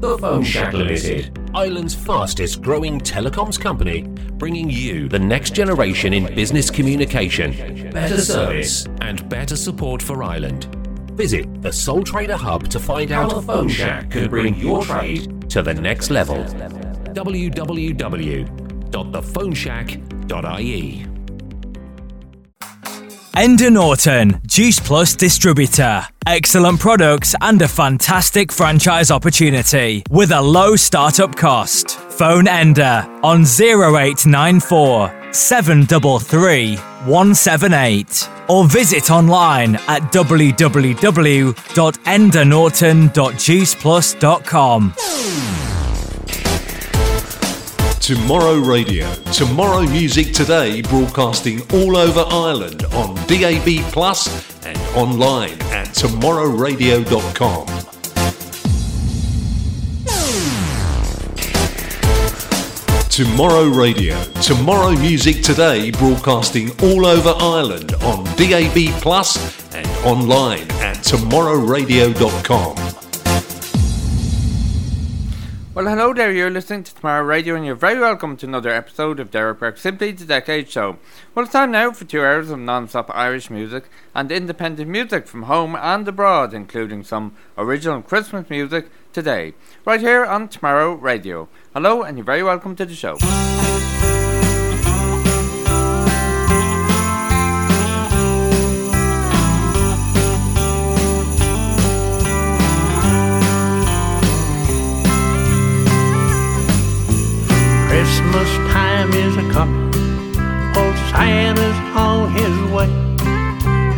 The Phone Shack Limited, Ireland's fastest growing telecoms company, bringing you the next generation in business communication, better service, and better support for Ireland. Visit the Sole Trader Hub to find out how the Phone Shack can bring your trade to the next level. www.thephoneshack.ie Ender Norton, Juice Plus distributor. Excellent products and a fantastic franchise opportunity with a low startup cost. Phone Ender on 0894 733 178 or visit online at www.endernorton.juiceplus.com. Tomorrow Radio. Tomorrow Music Today broadcasting all over Ireland on DAB Plus and online at tomorrowradio.com. Tomorrow Radio. Tomorrow Music Today broadcasting all over Ireland on DAB Plus and online at tomorrowradio.com. Well, hello there. You're listening to Tomorrow Radio, and you're very welcome to another episode of Derek Burke Simply the Decade Show. Well, it's time now for two hours of non-stop Irish music and independent music from home and abroad, including some original Christmas music today, right here on Tomorrow Radio. Hello, and you're very welcome to the show. Coming. Old Santa's on his way.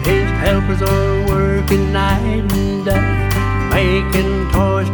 His helpers are working night and day, making toys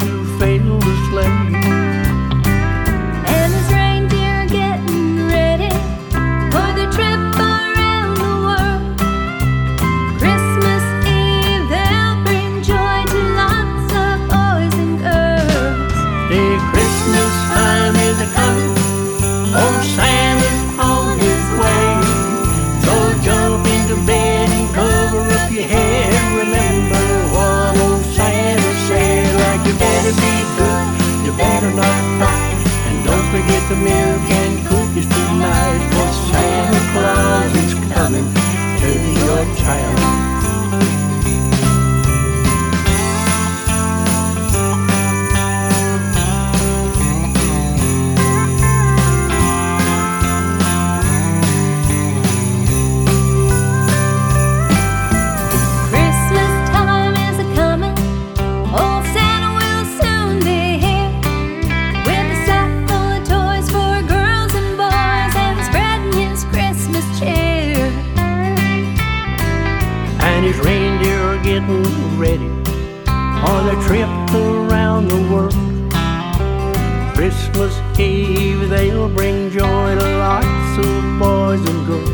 Eve they'll bring joy to lots of boys and girls.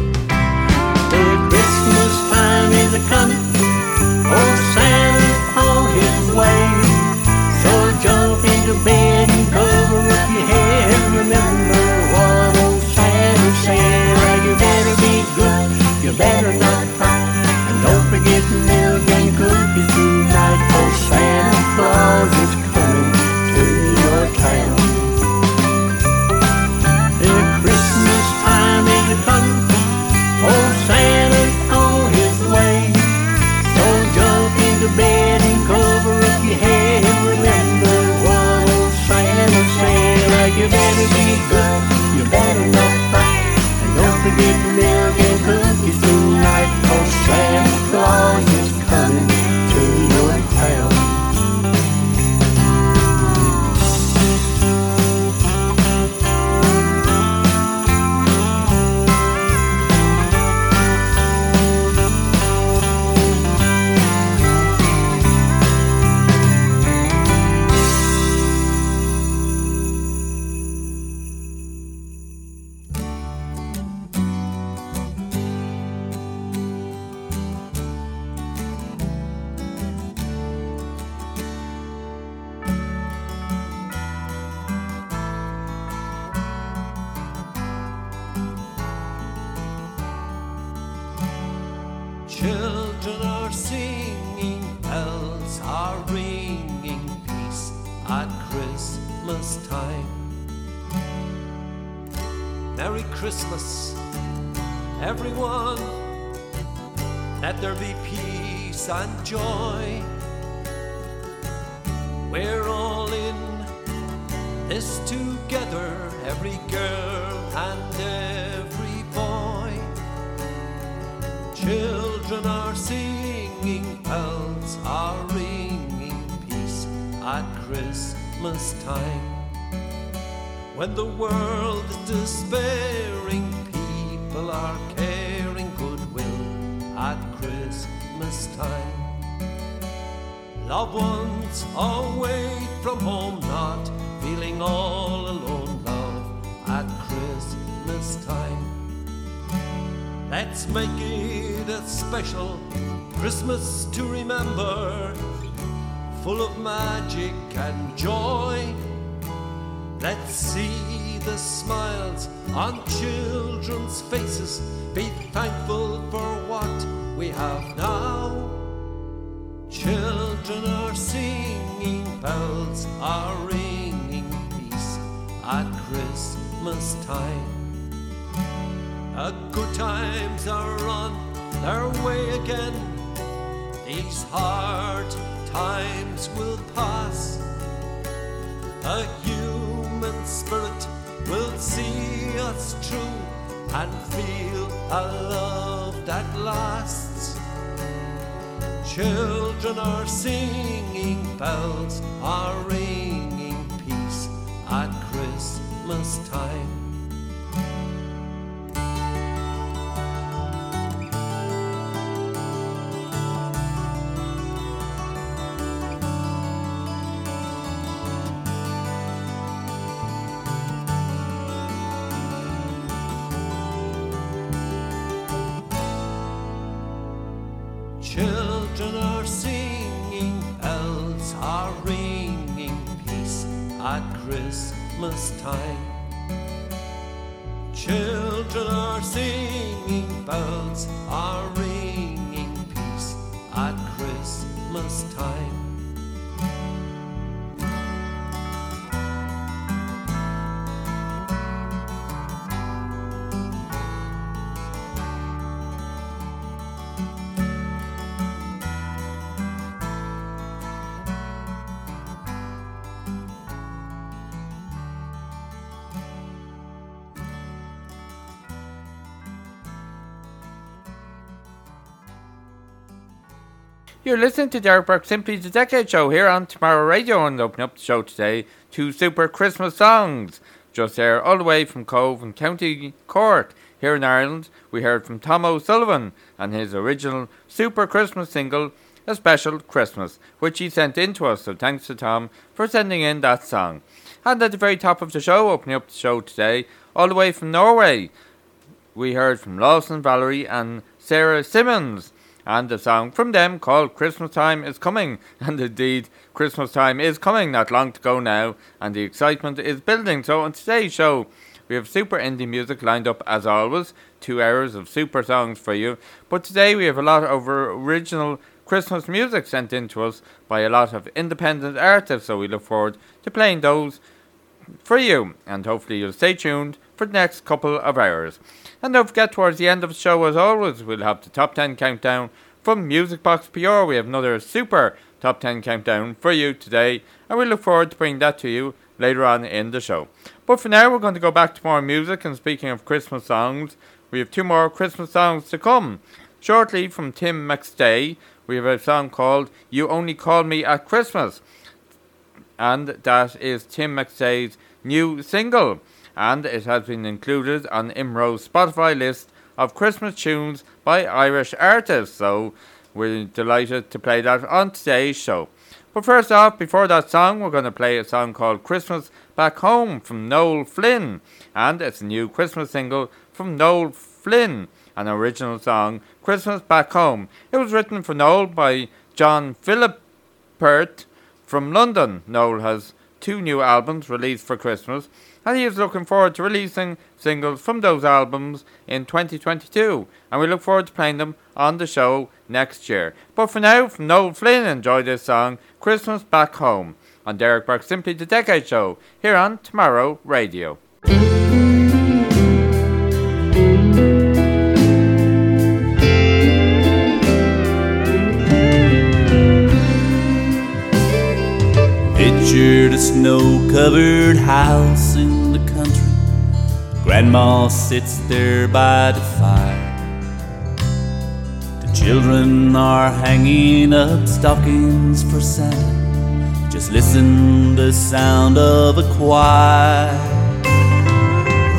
Christmas time. You're listening to Derek Burke Simply the Decade Show here on Tomorrow Radio and open up the show today two super Christmas songs. Just there, all the way from Cobh in County Cork. Here in Ireland, we heard from Tom O'Sullivan and his original super Christmas single, A Special Christmas, which he sent in to us. So thanks to Tom for sending in that song. And at the very top of the show, opening up the show today, all the way from Norway, we heard from Lawson Valerie and Sarah Simmons and a song from them called Christmas Time is Coming. And indeed, Christmas time is coming, not long to go now, and the excitement is building. So on today's show, we have super indie music lined up as always, two hours of super songs for you. But today we have a lot of original Christmas music sent in to us by a lot of independent artists, so we look forward to playing those for you, and hopefully you'll stay tuned for the next couple of hours. And don't forget, towards the end of the show, as always, we'll have the top 10 countdown from Music Box PR. We have another super top 10 countdown for you today, and we look forward to bringing that to you later on in the show. But for now, we're going to go back to more music, and speaking of Christmas songs, we have two more Christmas songs to come. Shortly from Tim McStay, we have a song called You Only Call Me at Christmas and that is Tim McStay's new single, and it has been included on IMRO's Spotify list of Christmas tunes by Irish artists. So we're delighted to play that on today's show. But first off, before that song, we're going to play a song called Christmas Back Home from Noel Flynn, and it's a new Christmas single from Noel Flynn, an original song, Christmas Back Home. It was written for Noel by John Philip Philippert from London. Noel has two new albums released for Christmas, and he is looking forward to releasing singles from those albums in 2022, and we look forward to playing them on the show next year. But for now, from Noel Flynn, enjoy this song, Christmas Back Home, on Derek Burke Simply the Decade Show, here on Tomorrow Radio. Pictured a snow covered house in the country. Grandma sits there by the fire. The children are hanging up stockings for Santa. Just listen the sound of a choir.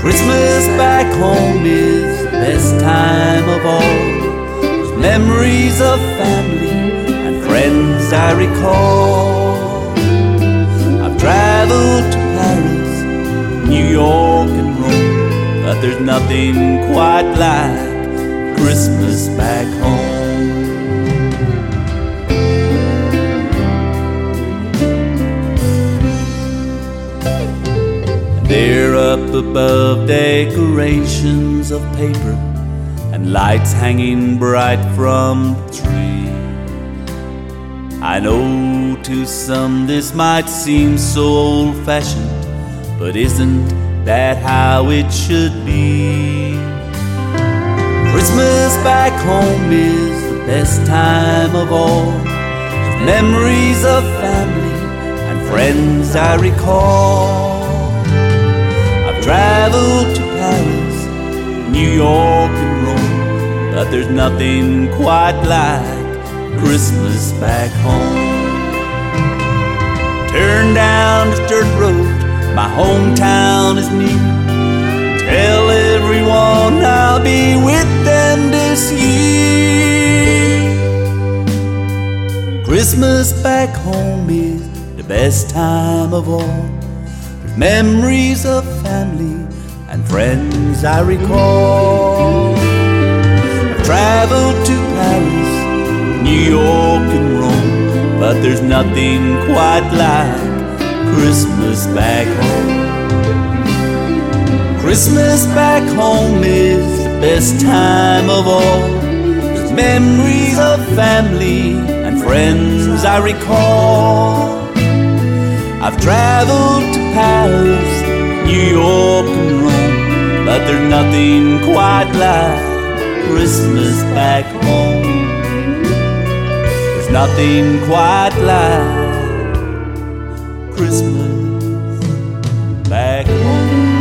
Christmas back home is the best time of all. There's memories of family and friends I recall. New York, and Rome, but there's nothing quite like Christmas back home. They're up above decorations of paper and lights hanging bright from the tree. I know to some this might seem so old fashioned, but isn't that how it should be? Christmas back home is the best time of all. Memories of family and friends I recall. I've traveled to Paris, New York, and Rome, but there's nothing quite like Christmas back home. Turn down the dirt road, my hometown is near. Tell everyone I'll be with them this year. Christmas back home is the best time of all. Memories of family and friends I recall. I've traveled to Paris, New York, and Rome, but there's nothing quite like Christmas back home. Christmas back home is the best time of all. Memories of family and friends I recall. I've traveled to Paris, New York, and Rome, but there's nothing quite like Christmas back home. There's nothing quite like Christmas back home.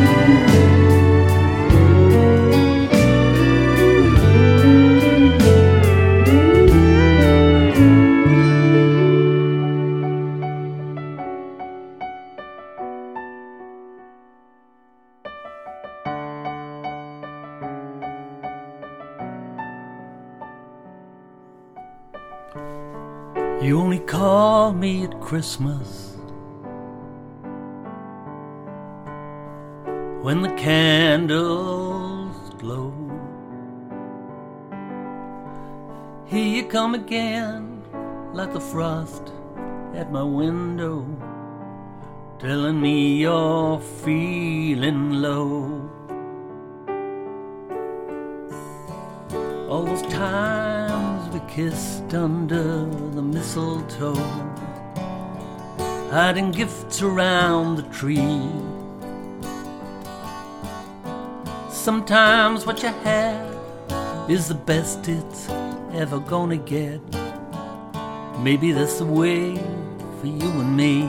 You only call me at Christmas when the candles glow. Here you come again, like the frost at my window, telling me you're feeling low. All those times we kissed under the mistletoe, hiding gifts around the tree. Sometimes what you have is the best it's ever gonna get. Maybe that's the way for you and me.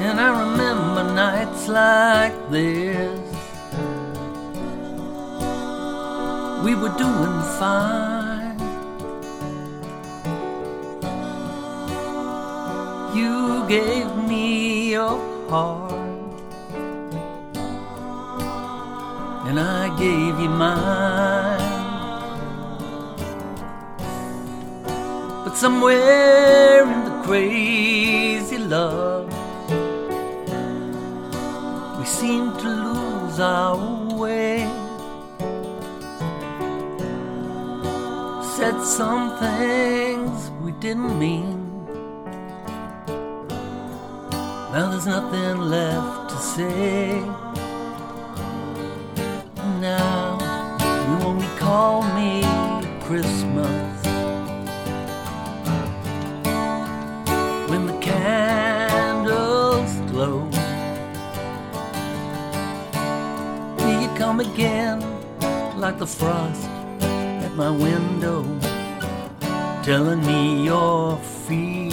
And I remember nights like this. We were doing fine. You gave me your heart, and I gave you mine. But somewhere in the crazy love, we seem to lose our way. Said some things we didn't mean. Now there's nothing left to say. Now you only call me Christmas when the candles glow. Here you come again, like the frost at my window, telling me you're feeling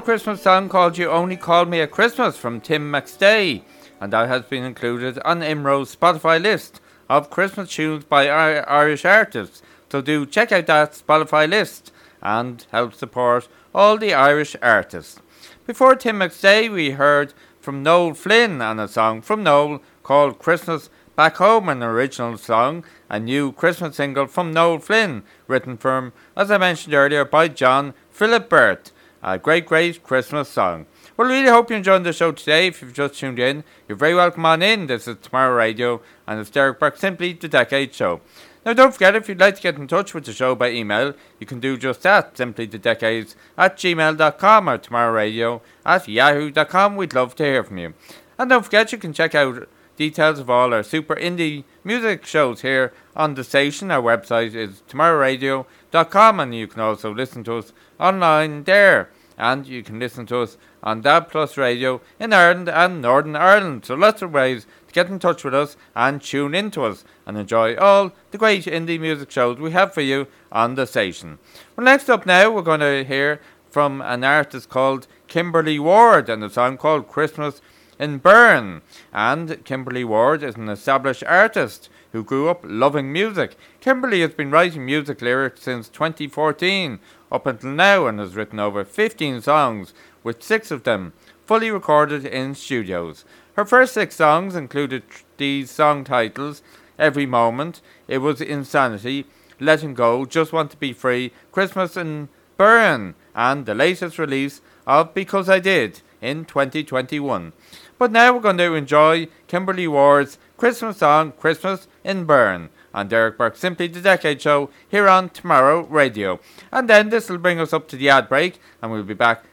A Christmas song called You Only Called Me at Christmas from Tim McStay, and that has been included on IMRO's Spotify list of Christmas tunes by Irish artists. So do check out that Spotify list and help support all the Irish artists. Before Tim McStay, we heard from Noel Flynn and a song from Noel called Christmas Back Home, an original song, a new Christmas single from Noel Flynn, written for him, as I mentioned earlier, by John Philip Burt. A great, great Christmas song. Well, we really hope you enjoyed the show today. If you've just tuned in, you're very welcome on in. This is Tomorrow Radio, and it's Derek Burke, simply the Decade Show. Now, don't forget, if you'd like to get in touch with the show by email, you can do just that, simply the decades at gmail.com or tomorrow radio at yahoo.com. We'd love to hear from you. And don't forget, you can check out details of all our super indie music shows here on the station. Our website is tomorrowradio.com, and you can also listen to us online there. And you can listen to us on DAB Plus Radio in Ireland and Northern Ireland. So lots of ways to get in touch with us and tune in to us and enjoy all the great indie music shows we have for you on the station. Well, next up now, we're going to hear from an artist called Kimberly Ward and a song called Christmas in Bern. And Kimberly Ward is an established artist who grew up loving music. Kimberly has been writing music lyrics since 2014 up until now and has written over 15 songs, with six of them fully recorded in studios. Her first six songs included these song titles Every Moment, It Was Insanity, Letting Go, Just Want to Be Free, Christmas in Bern, and the latest release of Because I Did in 2021. But now we're going to enjoy Kimberly Ward's Christmas song Christmas in Bern on Derek Burke Simply the Decade Show here on Tomorrow Radio. And then this will bring us up to the ad break and we'll be back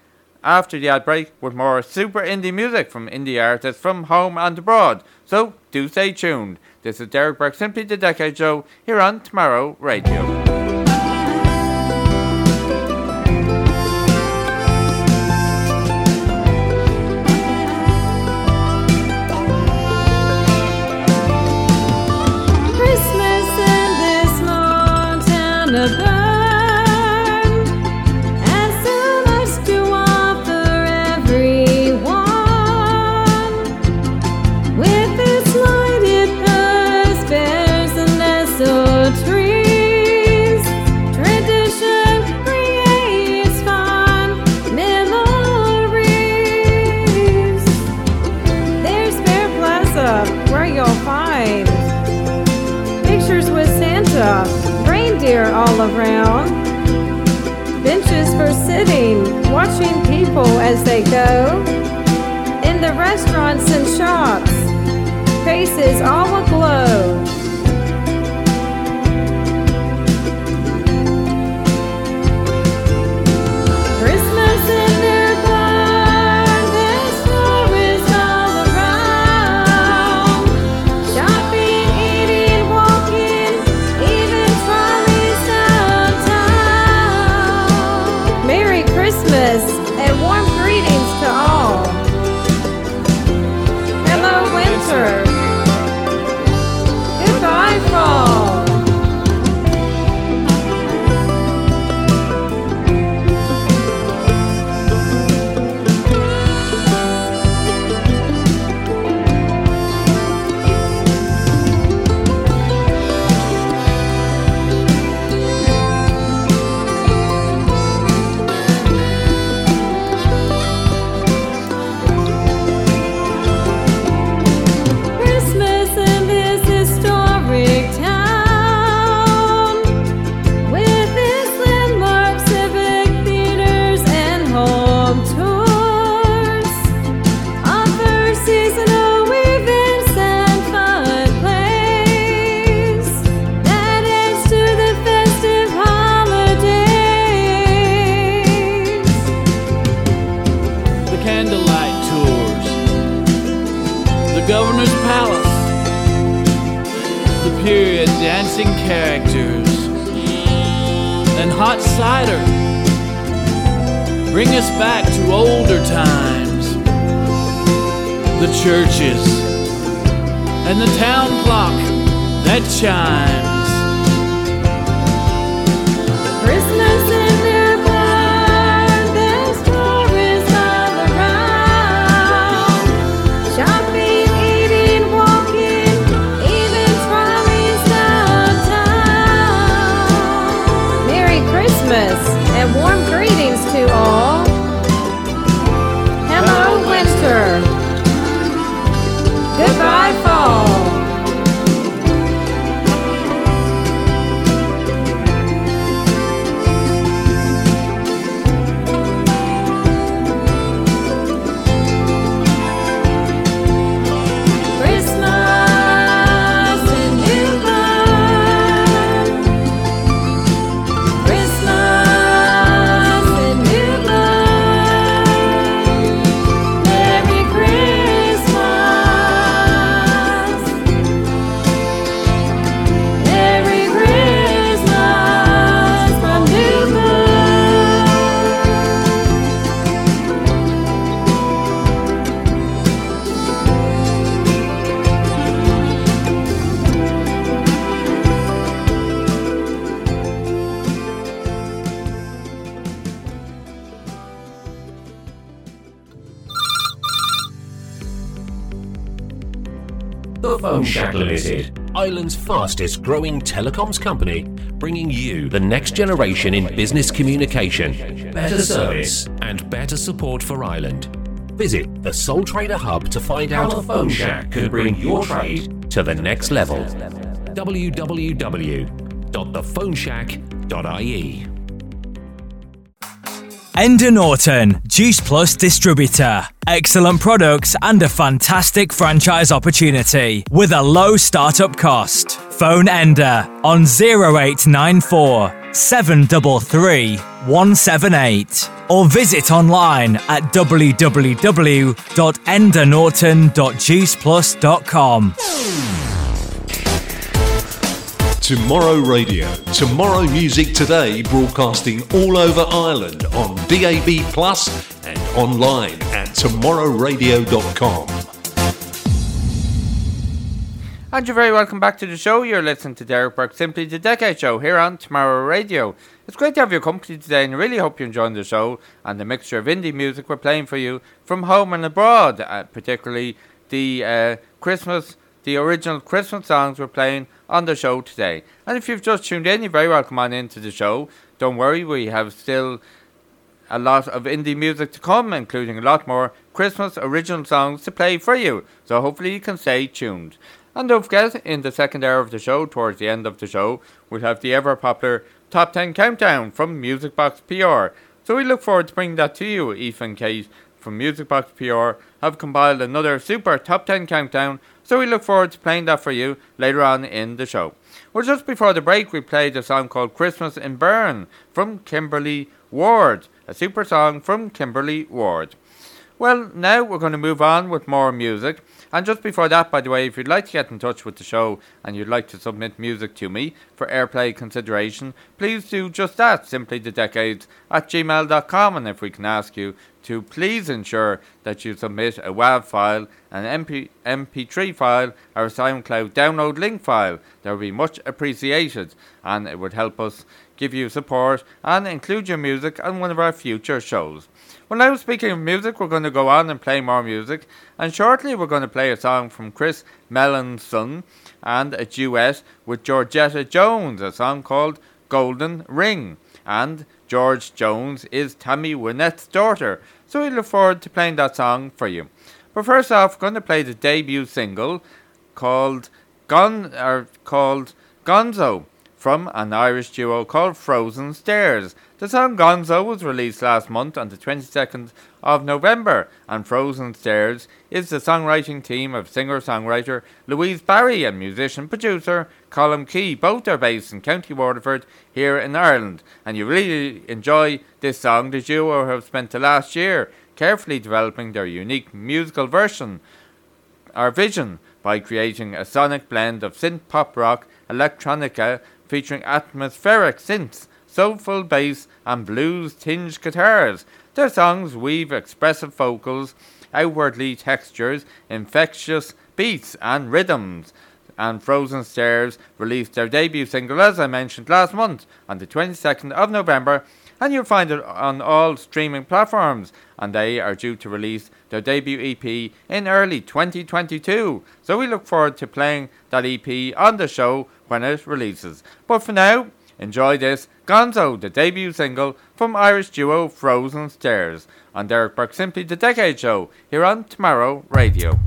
after the ad break with more super indie music from indie artists from home and abroad. So do stay tuned. This is Derek Burke Simply the Decade Show here on Tomorrow Radio. Fastest growing telecoms company, bringing you the next generation in business communication, better service, and better support for Ireland. Visit the Sole Trader Hub to find out how the Phone Shack can bring your trade to the next level. www.thephoneshack.ie Ender Norton, Juice Plus distributor. Excellent products and a fantastic franchise opportunity with a low startup cost. Phone Ender on 0894 733 178 or visit online at www.endernorton.juiceplus.com. Tomorrow Radio. Tomorrow Music Today broadcasting all over Ireland on DAB Plus and online at tomorrowradio.com. And you're very welcome back to the show. You're listening to Derek Burke, Simply the Decade Show here on Tomorrow Radio. It's great to have your company today, and I really hope you're enjoying the show and the mixture of indie music we're playing for you from home and abroad, uh, particularly the uh, Christmas, the original Christmas songs we're playing on the show today. And if you've just tuned in, you're very welcome on into the show. Don't worry, we have still a lot of indie music to come, including a lot more Christmas original songs to play for you. So hopefully you can stay tuned. And don't forget, in the second hour of the show, towards the end of the show, we'll have the ever popular Top 10 Countdown from Music Box PR. So we look forward to bringing that to you. Ethan Kate from Music Box PR have compiled another super Top 10 Countdown, so we look forward to playing that for you later on in the show. Well, just before the break, we played a song called Christmas in Bern from Kimberly Ward, a super song from Kimberly Ward. Well, now we're going to move on with more music. And just before that, by the way, if you'd like to get in touch with the show and you'd like to submit music to me for airplay consideration, please do just that, simply the decades at gmail.com. And if we can ask you to please ensure that you submit a WAV file, an MP, MP3 file, or a SoundCloud download link file, that would be much appreciated and it would help us give you support and include your music on one of our future shows. Well, now speaking of music, we're going to go on and play more music, and shortly we're going to play a song from Chris Mellon's son and a duet with Georgette Jones, a song called Golden Ring. And George Jones is Tammy Wynette's daughter, so we look forward to playing that song for you. But first off, we're going to play the debut single called Gon or called Gonzo from an Irish duo called Frozen Stairs. The song Gonzo was released last month on the 22nd of November, and Frozen Stairs is the songwriting team of singer songwriter Louise Barry and musician producer Colin Key. Both are based in County Waterford here in Ireland, and you really enjoy this song. The duo have spent the last year carefully developing their unique musical version our vision by creating a sonic blend of synth pop rock, electronica featuring atmospheric synths, soulful bass, and blues tinged guitars. Their songs weave expressive vocals, outwardly textures, infectious beats, and rhythms. And Frozen Stairs released their debut single, as I mentioned last month, on the 22nd of November, and you'll find it on all streaming platforms. And they are due to release their debut EP in early 2022. So we look forward to playing that EP on the show when it releases. But for now, enjoy this Gonzo, the debut single from Irish duo Frozen Stairs on Derek Burke Simply the Decade Show here on Tomorrow Radio.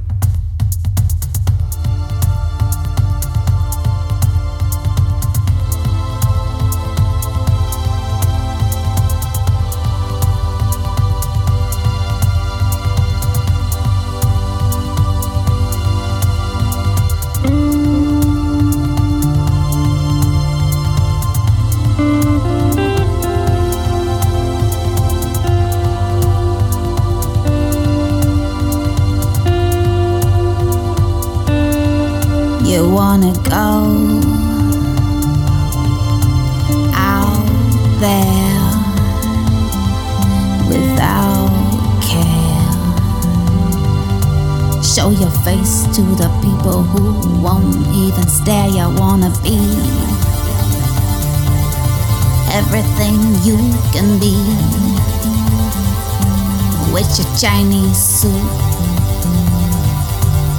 Chinese suit.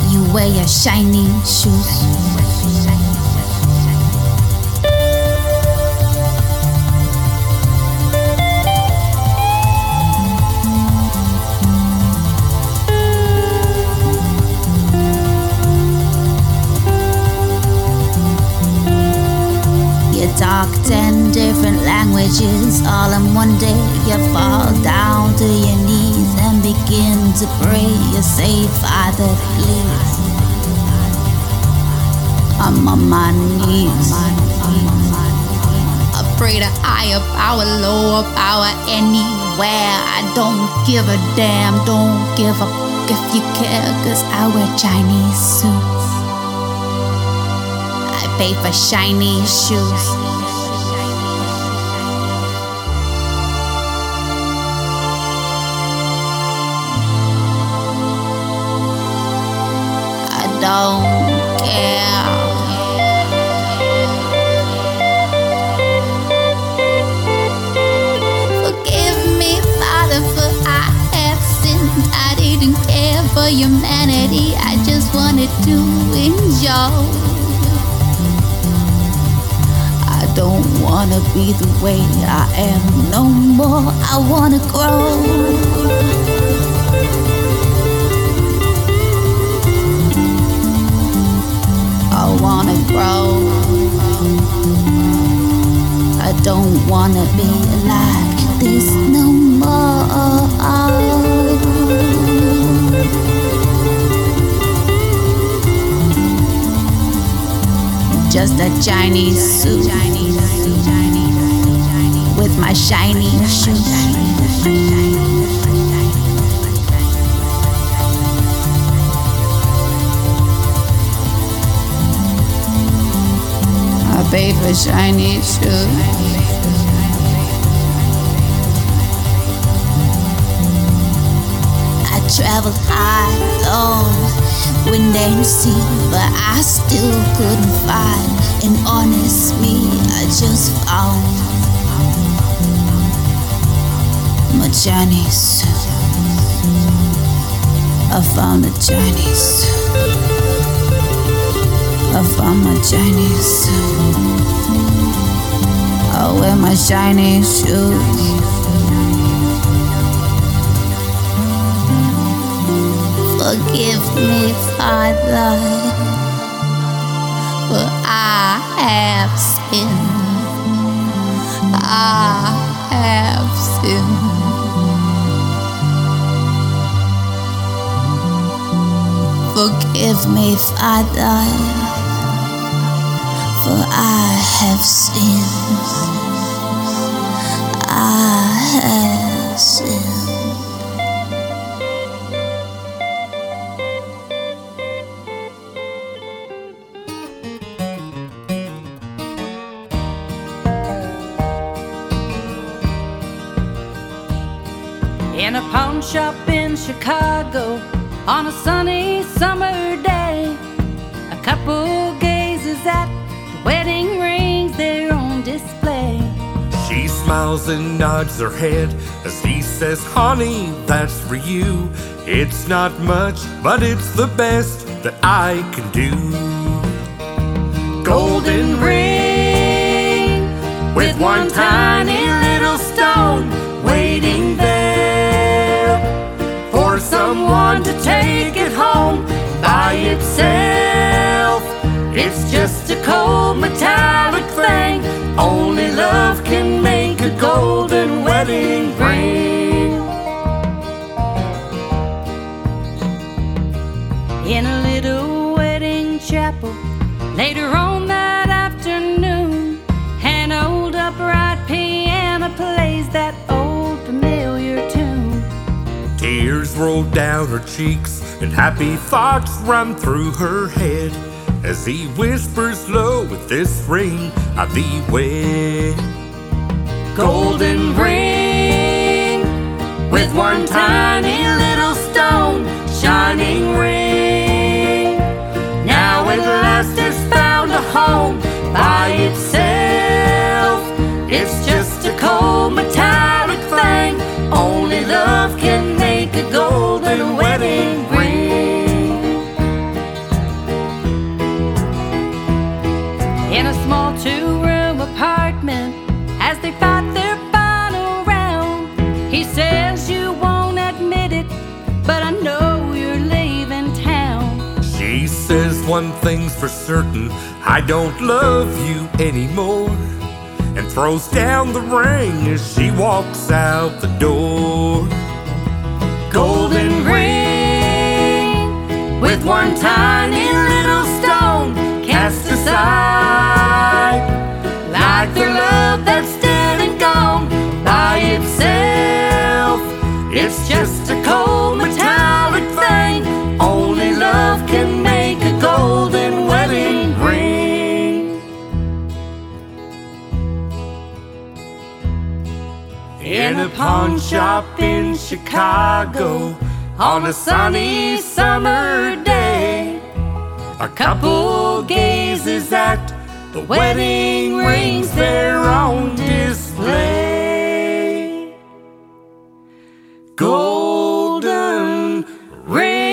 You wear your shiny shoes. To pray. You say, Father, please. I'm on my knees. I pray to higher power, lower power, anywhere. I don't give a damn, don't give a if you care, cause I wear Chinese suits. I pay for shiny shoes. Don't care. Forgive me, Father, for I have sinned. I didn't care for humanity. I just wanted to enjoy. I don't wanna be the way I am no more. I wanna grow. I don't wanna be like this no more. Just a Chinese suit with my shiny shoes. I pay for shiny shoes. I traveled high, low, wind and sea, but I still couldn't find an honest me. I just found my Chinese. I found a Chinese I found my Chinese suit. I wear my shiny shoes. Forgive me, Father, for I have sinned. I have sinned. Forgive me, Father, I have sinned. I have smiles and nods her head as he says, Honey, that's for you. It's not much, but it's the best that I can do. Golden ring with one tiny little stone waiting there for someone to take it home by itself. It's just a cold metallic thing. Only love can make a golden wedding ring. In a little wedding chapel later on that afternoon, an old upright piano plays that old familiar tune. Tears roll down her cheeks and happy thoughts run through her head as he whispers low with this ring I thee wed. Golden ring with one tiny little stone shining ring. Now at last it's found a home by itself. It's just a cold metallic thing. Only love can make a golden wedding one thing's for certain I don't love you anymore. And throws down the ring as she walks out the door. Golden ring with one tiny little stone cast aside. Like the love that's dead and gone by itself. It's just a cold In a pawn shop in Chicago on a sunny summer day, a couple gazes at the wedding rings there on display. Golden ring.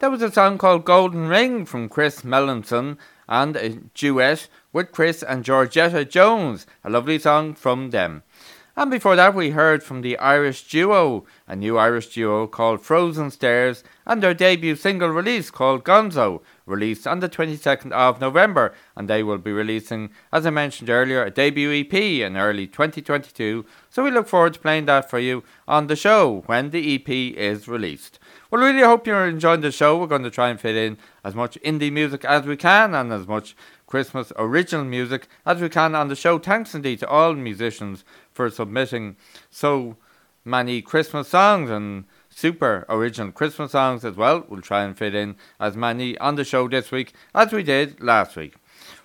That was a song called Golden Ring from Chris Melanson and a duet with Chris and Georgette Jones. A lovely song from them. And before that, we heard from the Irish duo, a new Irish duo called Frozen Stairs, and their debut single release called Gonzo, released on the 22nd of November. And they will be releasing, as I mentioned earlier, a debut EP in early 2022. So we look forward to playing that for you on the show when the EP is released. Well, really hope you're enjoying the show. We're going to try and fit in as much indie music as we can and as much Christmas original music as we can on the show. Thanks indeed to all musicians for submitting so many Christmas songs and super original Christmas songs as well. We'll try and fit in as many on the show this week as we did last week.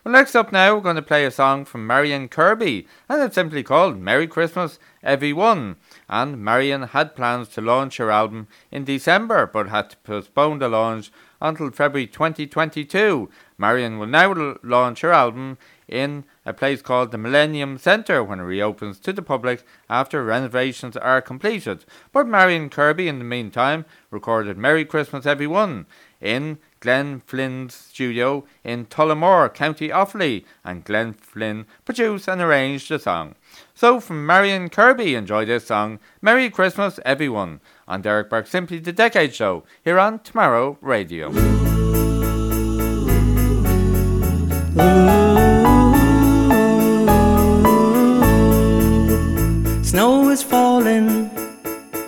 Well, next up now, we're going to play a song from Marion Kirby, and it's simply called Merry Christmas, Everyone. And Marion had plans to launch her album in December, but had to postpone the launch until February 2022. Marion will now launch her album in a place called the Millennium Centre when it reopens to the public after renovations are completed. But Marion Kirby, in the meantime, recorded Merry Christmas Everyone in Glenn Flynn's studio in Tullamore, County Offaly, and Glenn Flynn produced and arranged the song. So, from Marion Kirby, enjoy this song, Merry Christmas Everyone, on Derek Burke Simply the Decade Show, here on Tomorrow Radio. Snow is falling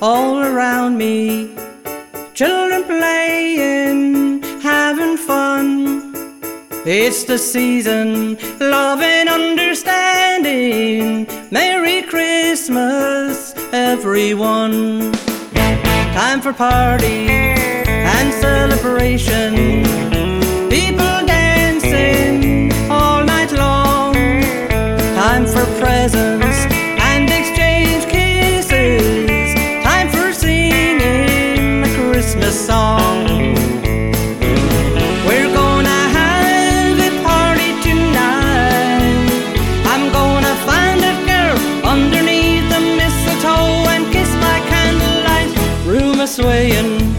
all around me. Children playing, having fun. It's the season, love and understanding. Merry Christmas, everyone. Time for party and celebration. People dancing all night long. Time for presents swaying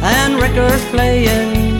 and records playing.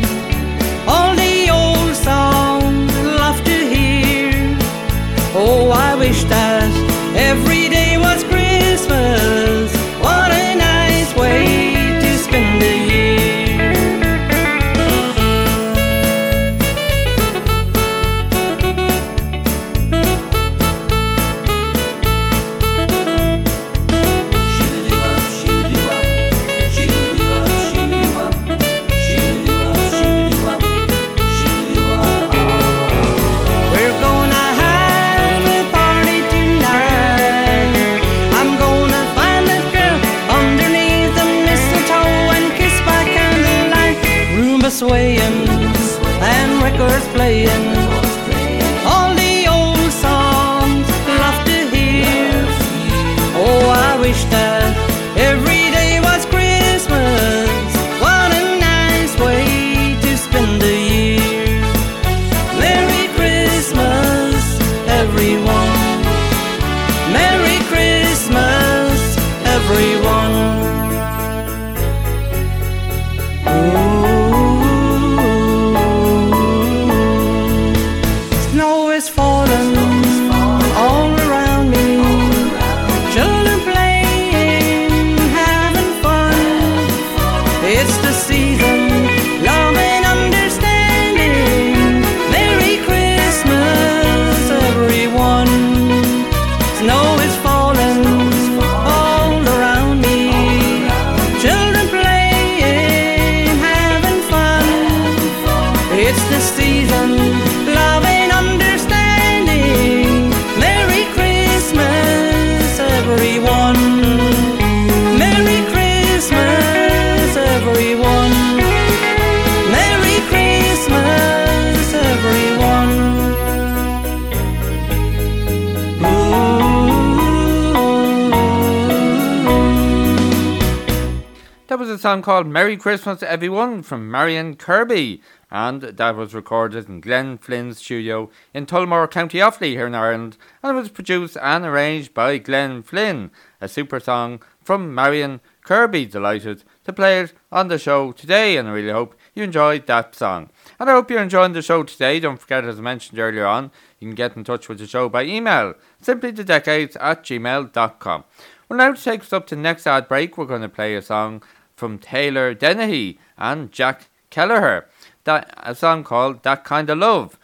called Merry Christmas to Everyone from Marion Kirby, and that was recorded in Glenn Flynn's studio in Tullamore, County Offaly, here in Ireland, and it was produced and arranged by Glenn Flynn, a super song from Marion Kirby. Delighted to play it on the show today, and I really hope you enjoyed that song. And I hope you're enjoying the show today. Don't forget, as I mentioned earlier on, you can get in touch with the show by email, simply the decades at gmail.com. Well, now to take us up to the next ad break, we're going to play a song from Taylor Dennehy and Jack Kelleher. That a song called That Kind of Love.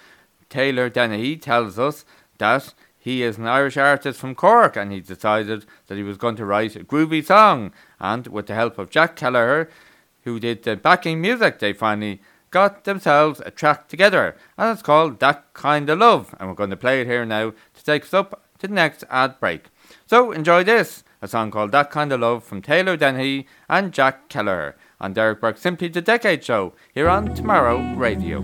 Taylor Dennehy tells us that he is an Irish artist from Cork and he decided that he was going to write a groovy song. And with the help of Jack Kelleher, who did the backing music, they finally got themselves a track together. And it's called That Kind of Love. And we're going to play it here now to take us up to the next ad break. So enjoy this a song called That Kind of Love from Taylor Dennehy and Jack Kelleher on Derek Burke's Simply the Decade Show here on Tomorrow Radio.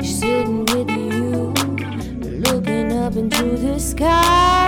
Sitting with you, looking up into the sky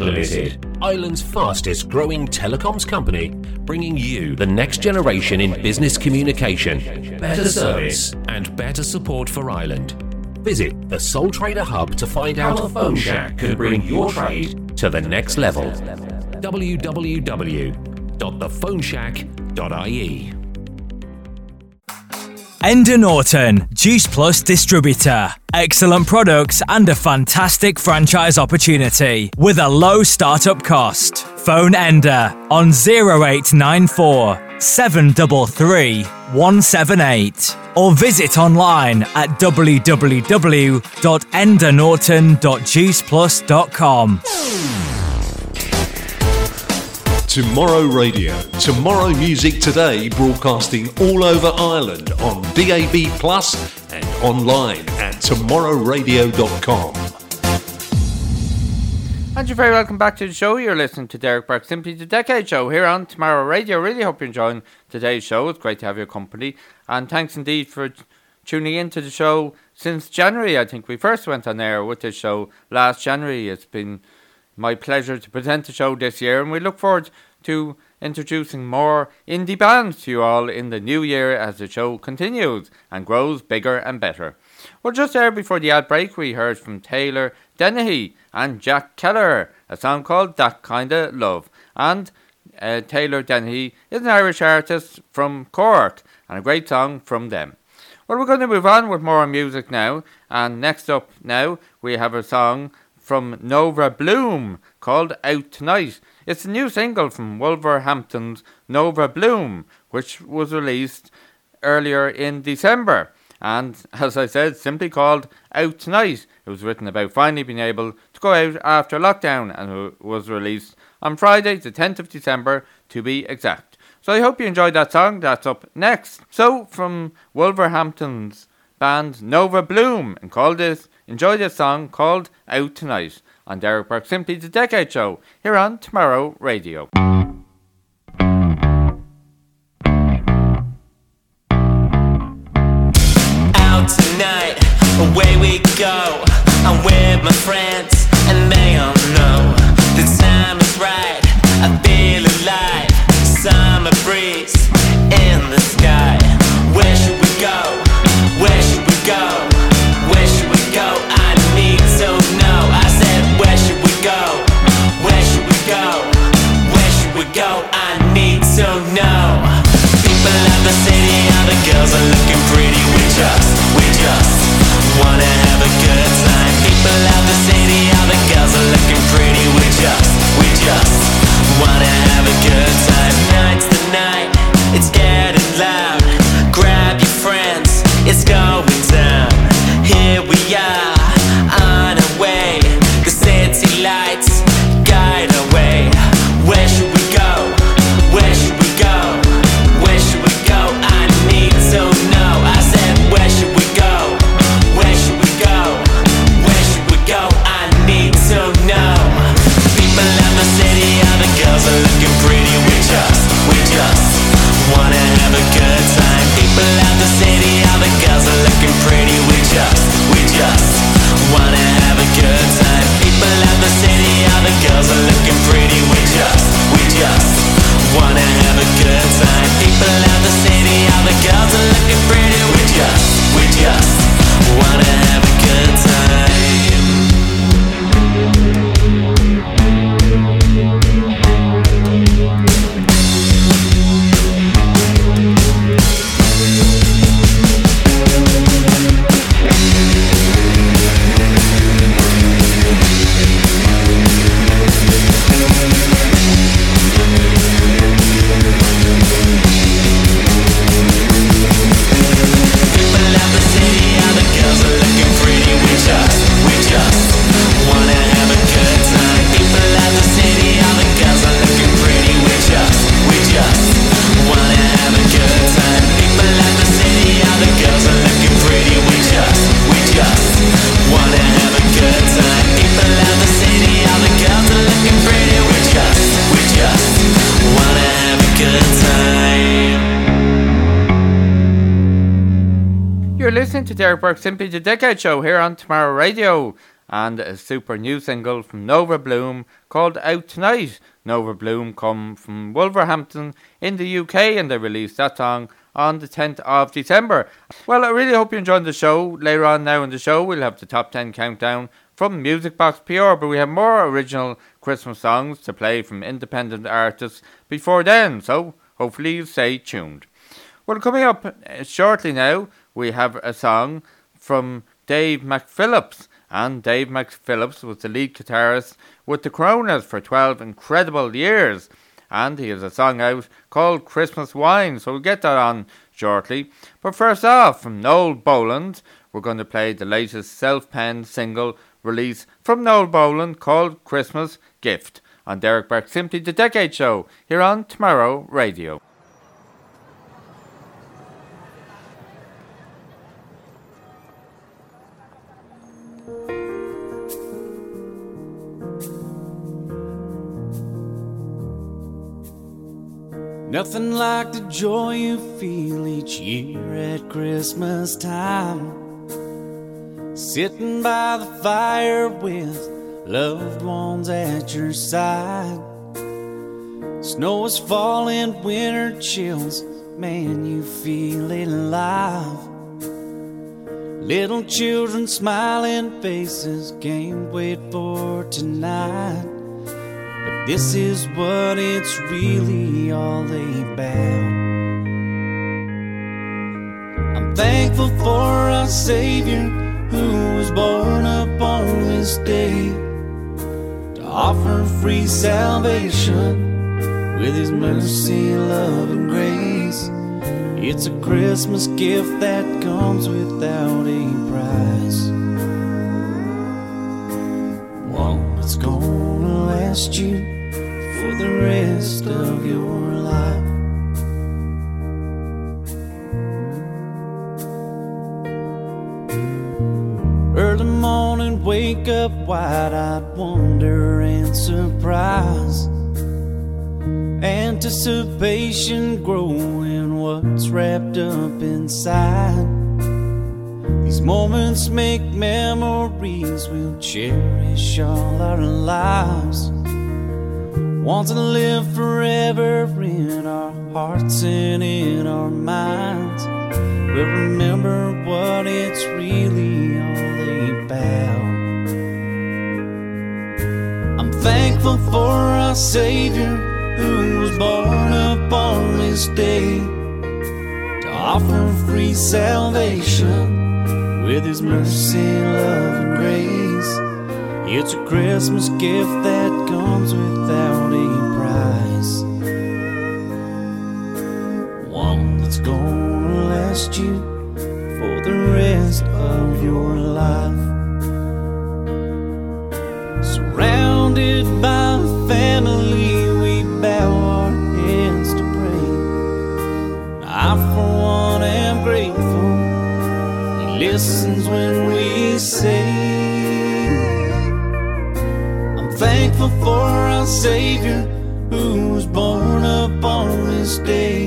Tech Limited, Ireland's fastest growing telecoms company, bringing you the next generation in business communication, better service, and better support for Ireland. Visit the Sole Trader Hub to find out how Phone Shack can bring your trade to the next level. www.thephoneshack.ie Enda Norton, Juice Plus distributor. Excellent products and a fantastic franchise opportunity with a low startup cost. Phone Enda on 0894 733 178 or visit online at www.endernorton.juiceplus.com. Tomorrow Radio. Tomorrow Music Today broadcasting all over Ireland on DAB Plus and online at tomorrowradio.com. And you're very welcome back to the show. You're listening to Derek Burke, Simply the Decade Show here on Tomorrow Radio. Really hope you're enjoying today's show. It's great to have your company. And thanks indeed for tuning in to the show since January. I think we first went on air with this show last January. It's been my pleasure to present the show this year, and we look forward to introducing more indie bands to you all in the new year as the show continues and grows bigger and better. Well, just there before the ad break, we heard from Taylor Dennehy and Jack Kelleher, a song called That Kinda Love. And uh, Taylor Dennehy is an Irish artist from Cork, and a great song from them. Well, we're going to move on with more music now, and next up now we have a song from Nova Bloom called Out Tonight. It's a new single from Wolverhampton's Nova Bloom, which was released earlier in December. And as I said, simply called Out Tonight. It was written about finally being able to go out after lockdown and was released on Friday, the 10th of December, to be exact. So I hope you enjoyed that song. That's up next. So from Wolverhampton's band Nova Bloom and called this enjoy this song called Out Tonight on Derek Burke Simply the Decade Show here on Tomorrow Radio. out tonight. Away we go. I'm with my friends, and they all know the time is right. I feel alive. Summer breeze in the sky. Where should we go? Where should we go? The girls are looking pretty. We just, we just wanna have a good time. People the city, all the girls are looking pretty. We just, we just wanna have a good time. Night's the night, it's getting loud. Grab your friends, it's going a good time. People Derek Burke Simply the Decade Show here on Tomorrow Radio. and a super new single from Nova Bloom called Out Tonight. Nova Bloom come from Wolverhampton in the UK and they released that song on the 10th of December. Well, I really hope you enjoyed the show. Later on now in the show, we'll have the top 10 countdown from Music Box PR, but we have more original Christmas songs to play from independent artists before then, so hopefully you stay tuned. Well, coming up uh, shortly now, we have a song from Dave McPhillips. And Dave McPhillips was the lead guitarist with the Coronas for 12 incredible years. And he has a song out called Christmas Wine, so we'll get that on shortly. But first off, from Noel Boland, we're going to play the latest self penned single release from Noel Boland called Christmas Gift on Derek Burke Simply the Decade Show here on Tomorrow Radio. Nothing like the joy you feel each year at Christmas time. Sitting by the fire with loved ones at your side. Snow is falling, winter chills, man, you feel alive. Little children smiling faces can't wait for tonight. But this is what it's really all about. I'm thankful for our Savior who was born upon this day to offer free salvation with His mercy, love, and grace. It's a Christmas gift that comes without a price. One that's gonna last you for the rest of your life. Early morning, wake up wide eyed wonder and surprise. Anticipation growing what's wrapped up inside. These moments make memories we'll cherish all our lives. Want to live forever in our hearts and in our minds. We'll remember what it's really all about. I'm thankful for our Savior who was born upon this day to offer free salvation with His mercy, love, and grace. It's a Christmas gift that comes without a price. One that's gonna last you for the rest of your life. Listens when we sing. I'm thankful for our Savior who was born upon this day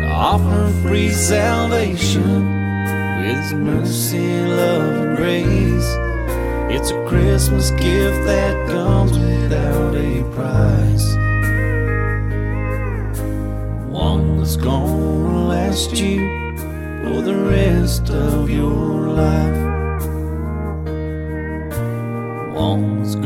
to offer free salvation with mercy, love, and grace. It's a Christmas gift that comes without a price. One that's gonna last you rest of your life. One that's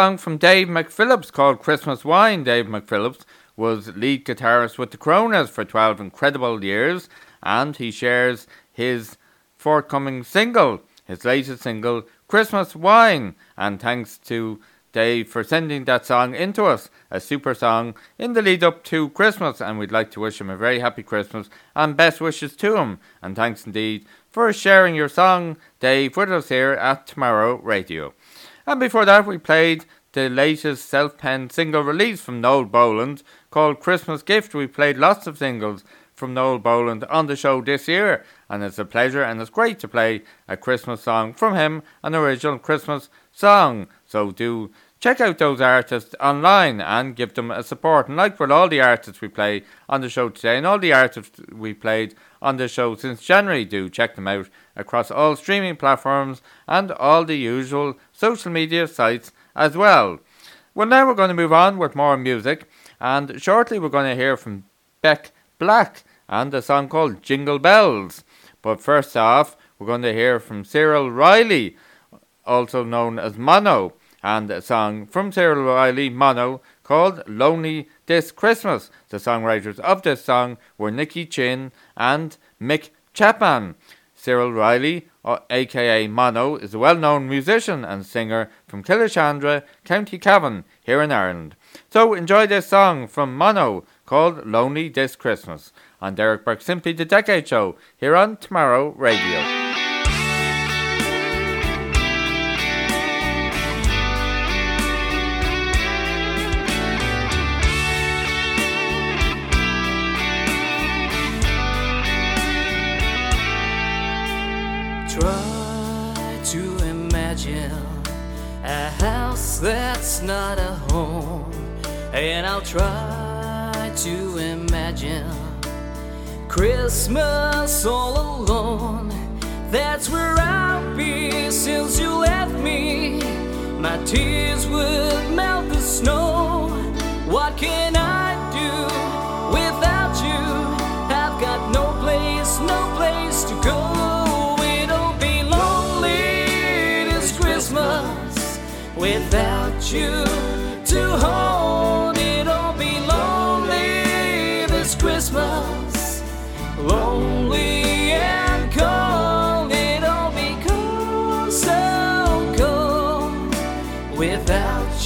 song from Dave McPhillips called Christmas Wine. Dave McPhillips was lead guitarist with the Coronas for 12 incredible years, and he shares his forthcoming single, his latest single, Christmas Wine. And thanks to Dave for sending that song into us, a super song in the lead up to Christmas. And we'd like to wish him a very happy Christmas and best wishes to him. And thanks indeed for sharing your song, Dave, with us here at Tomorrow Radio. And before that, we played the latest self penned single release from Noel Boland called Christmas Gift. We played lots of singles from Noel Boland on the show this year, and it's a pleasure and it's great to play a Christmas song from him, an original Christmas song. So do check out those artists online and give them a support. And like with all the artists we play on the show today, and all the artists we played on the show since January, do check them out across all streaming platforms and all the usual social media sites as well. Well, now we're going to move on with more music, and shortly we're going to hear from Beck Black and a song called Jingle Bells. But first off, we're going to hear from Cyril Riley, also known as Mono, and a song from Cyril Riley, Mono, called Lonely This Christmas. The songwriters of this song were Nicky Chinn and Mick Chapman. Cyril Riley, Uh, aka Mono, is a well known musician and singer from Killeshandra, County Cavan, here in Ireland. So enjoy this song from Mono called Lonely This Christmas on Derek Burke Simply the Decade Show here on Tomorrow Radio. and I'll try to imagine Christmas all alone. That's where I'll be since you left me. My tears would melt the snow. What can I do without you? I've got no place, no place to go. It'll be lonely this Christmas without you.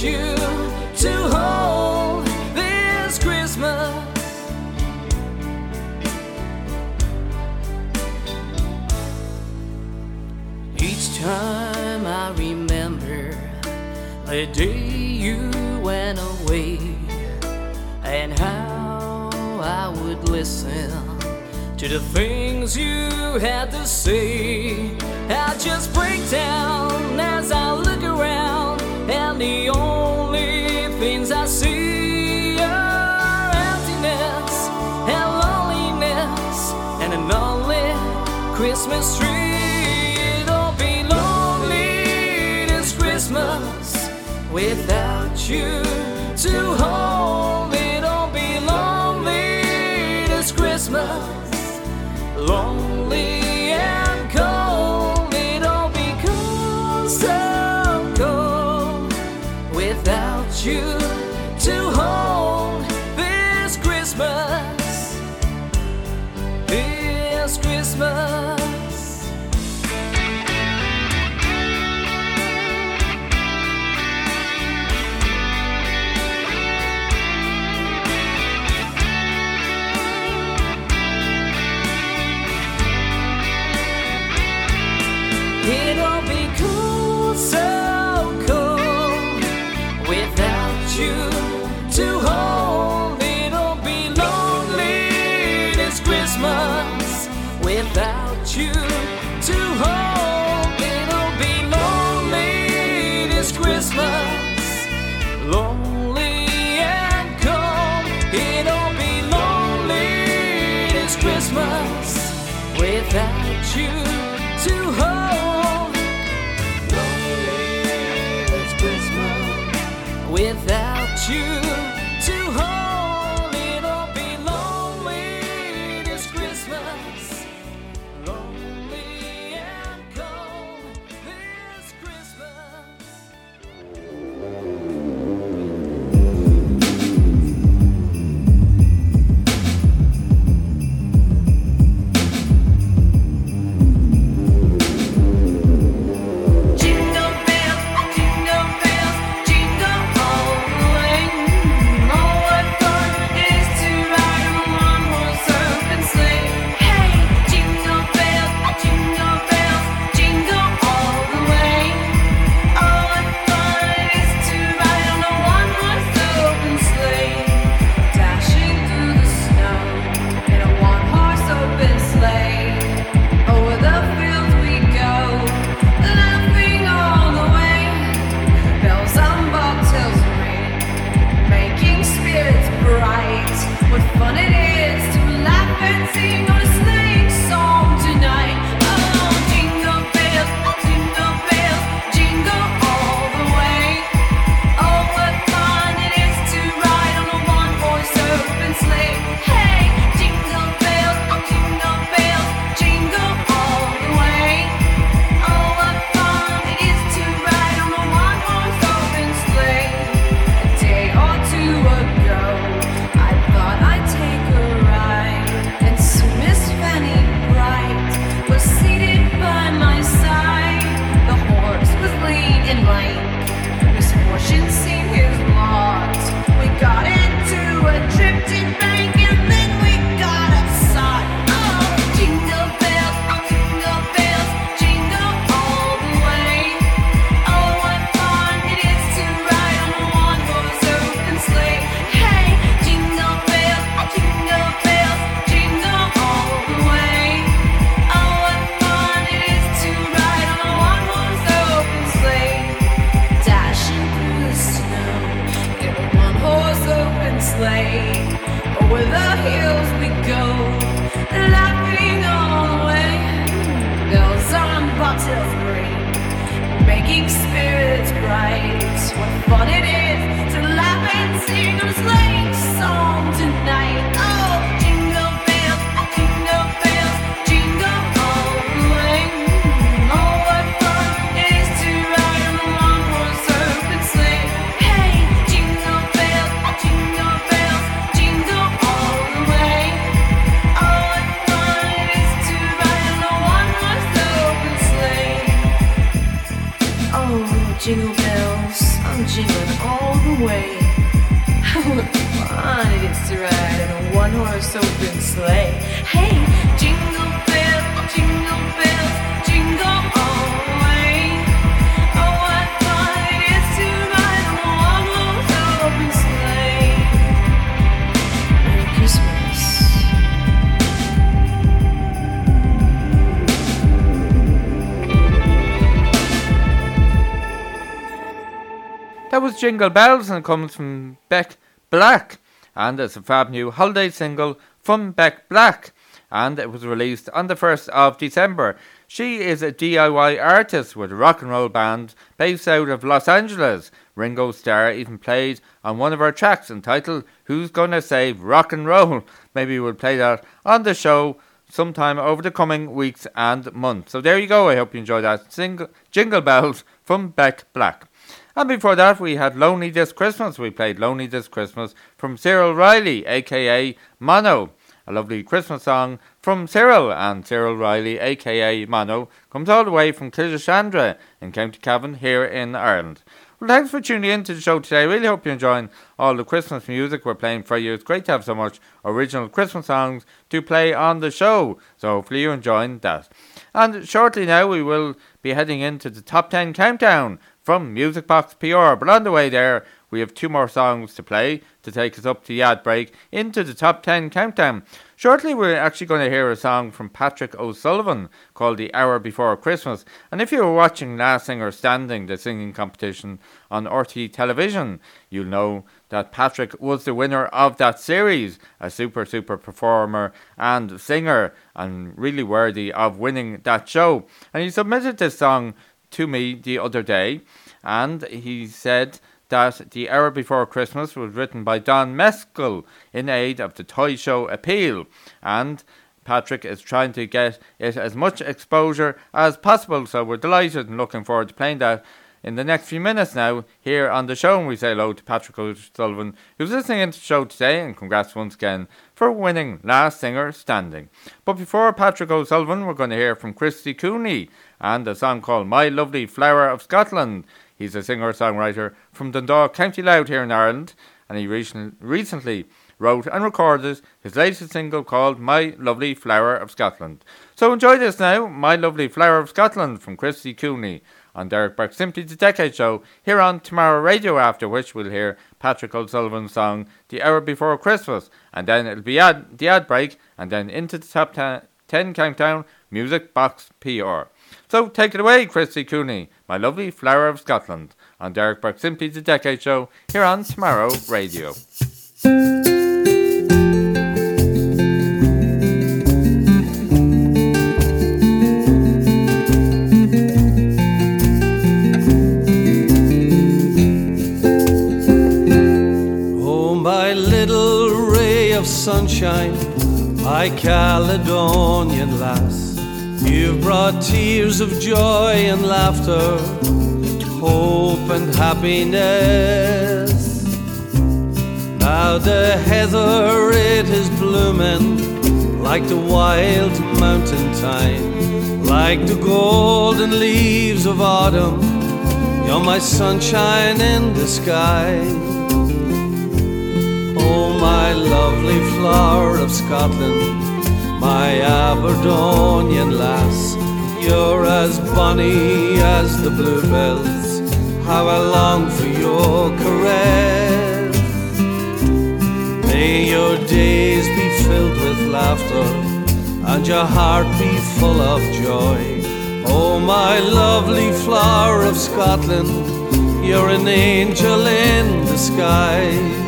you to hold this Christmas. Each time I remember the day you went away and how I would listen to the things you had to say. I just break down as I look around and the only things I see are emptiness and loneliness and an only Christmas tree. It'll be lonely this Christmas without you to hold. Jingle Bells and comes from Beck Black. And it's a fab new holiday single from Beck Black. And it was released on the 1st of December. She is a DIY artist with a rock and roll band based out of Los Angeles. Ringo Starr even played on one of her tracks entitled Who's Gonna Save Rock and Roll? Maybe we'll play that on the show sometime over the coming weeks and months. So there you go. I hope you enjoyed that single Jingle Bells from Beck Black. And before that, we had Lonely This Christmas. We played Lonely This Christmas from Cyril Riley, aka Mono. A lovely Christmas song from Cyril. And Cyril Riley, aka Mono, comes all the way from Killeshandra in County Cavan here in Ireland. Well, thanks for tuning in to the show today. I really hope you're enjoying all the Christmas music we're playing for you. It's great to have so much original Christmas songs to play on the show. So hopefully you're enjoying that. And shortly now, we will be heading into the top 10 countdown from Music Box PR. But on the way there, we have two more songs to play to take us up to the ad break into the top 10 countdown. Shortly, we're actually going to hear a song from Patrick O'Sullivan called The Hour Before Christmas. And if you were watching Last Singer Standing, the singing competition on RTE television, you'll know that Patrick was the winner of that series, a super, super performer and singer, and really worthy of winning that show. And he submitted this song to me the other day, and he said that The Hour Before Christmas was written by Don Mescall in aid of the toy show Appeal, and Patrick is trying to get it as much exposure as possible, so we're delighted and looking forward to playing that in the next few minutes now here on the show. And we say hello to Patrick O'Sullivan, who's listening into the show today, and congrats once again for winning Last Singer Standing. But before Patrick O'Sullivan, we're going to hear from Christy Cooney and a song called My Lovely Flower of Scotland. He's a singer songwriter from Dundalk, County Louth here in Ireland, and he recent, recently wrote and recorded his latest single called My Lovely Flower of Scotland. So enjoy this now, My Lovely Flower of Scotland from Christy Cooney on Derek Burke Simply the Decade Show here on Tomorrow Radio, after which we'll hear Patrick O'Sullivan's song The Hour Before Christmas, and then it'll be ad, the ad break, and then into the top 10, 10 countdown Music Box PR. So take it away, Christy Cooney, My Lovely Flower of Scotland, on Derek Burke Simply the Decade Show here on Tomorrow Radio. Sunshine, my Caledonian lass, you've brought tears of joy and laughter, hope and happiness. Now the heather it is blooming like the wild mountain thyme, like the golden leaves of autumn. You're my sunshine in the sky. Oh, my lovely flower of Scotland, my Aberdonian lass, you're as bonny as the bluebells. How I long for your caress. May your days be filled with laughter and your heart be full of joy. Oh, my lovely flower of Scotland, you're an angel in the skies.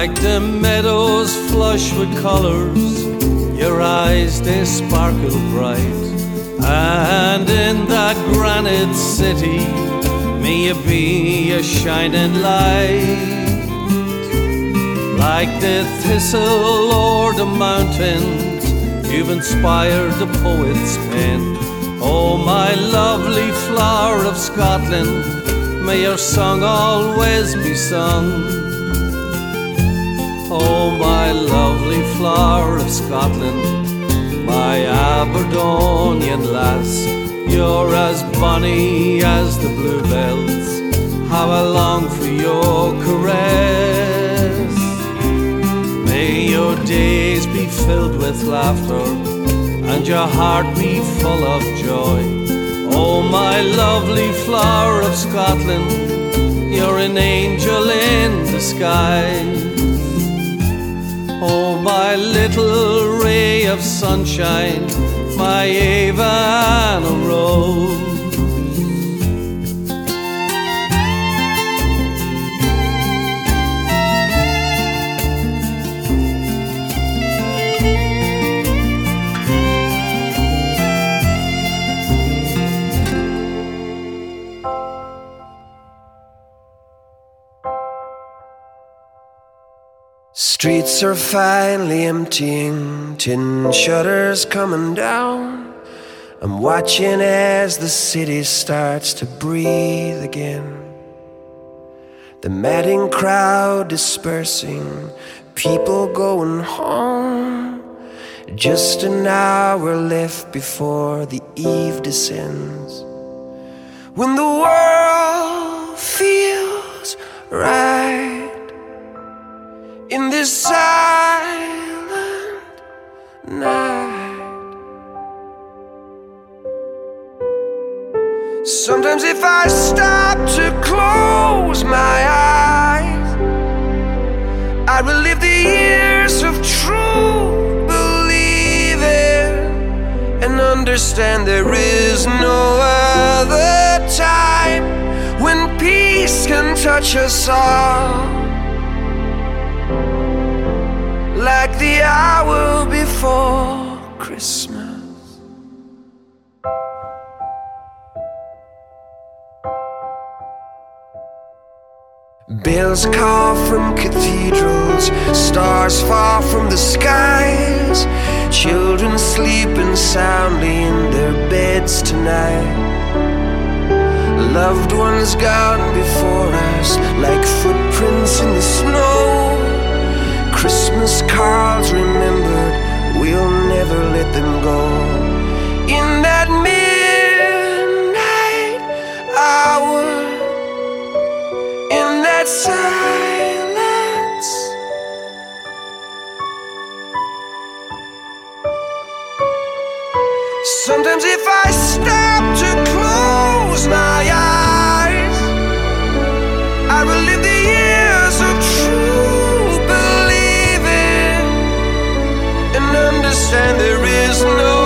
Like the meadows flush with colours, your eyes they sparkle bright. And in that granite city, may you be a shining light. Like the thistle or the mountains, you've inspired the poet's pen. Oh, my lovely flower of Scotland, may your song always be sung. My lovely flower of Scotland, my Aberdonian lass, you're as bonny as the bluebells. How I long for your caress. May your days be filled with laughter and your heart be full of joy. Oh, my lovely flower of Scotland, you're an angel in disguise. Of sunshine, my Avana rose. Streets are finally emptying, tin shutters coming down. I'm watching as the city starts to breathe again. The madding crowd dispersing, people going home. Just an hour left before the eve descends. When the world feels right in this silent night. Sometimes, if I stop to close my eyes, I relive the years of true believing and understand there is no other time when peace can touch us all like the hour before Christmas. Bells call from cathedrals, stars fall from the skies. Children sleeping soundly in their beds tonight. Loved ones gone before us, like footprints in the snow. Christmas cards remembered, we'll never let them go. In that midnight hour, in that silence, sometimes if I stop to close my eyes, understand there is no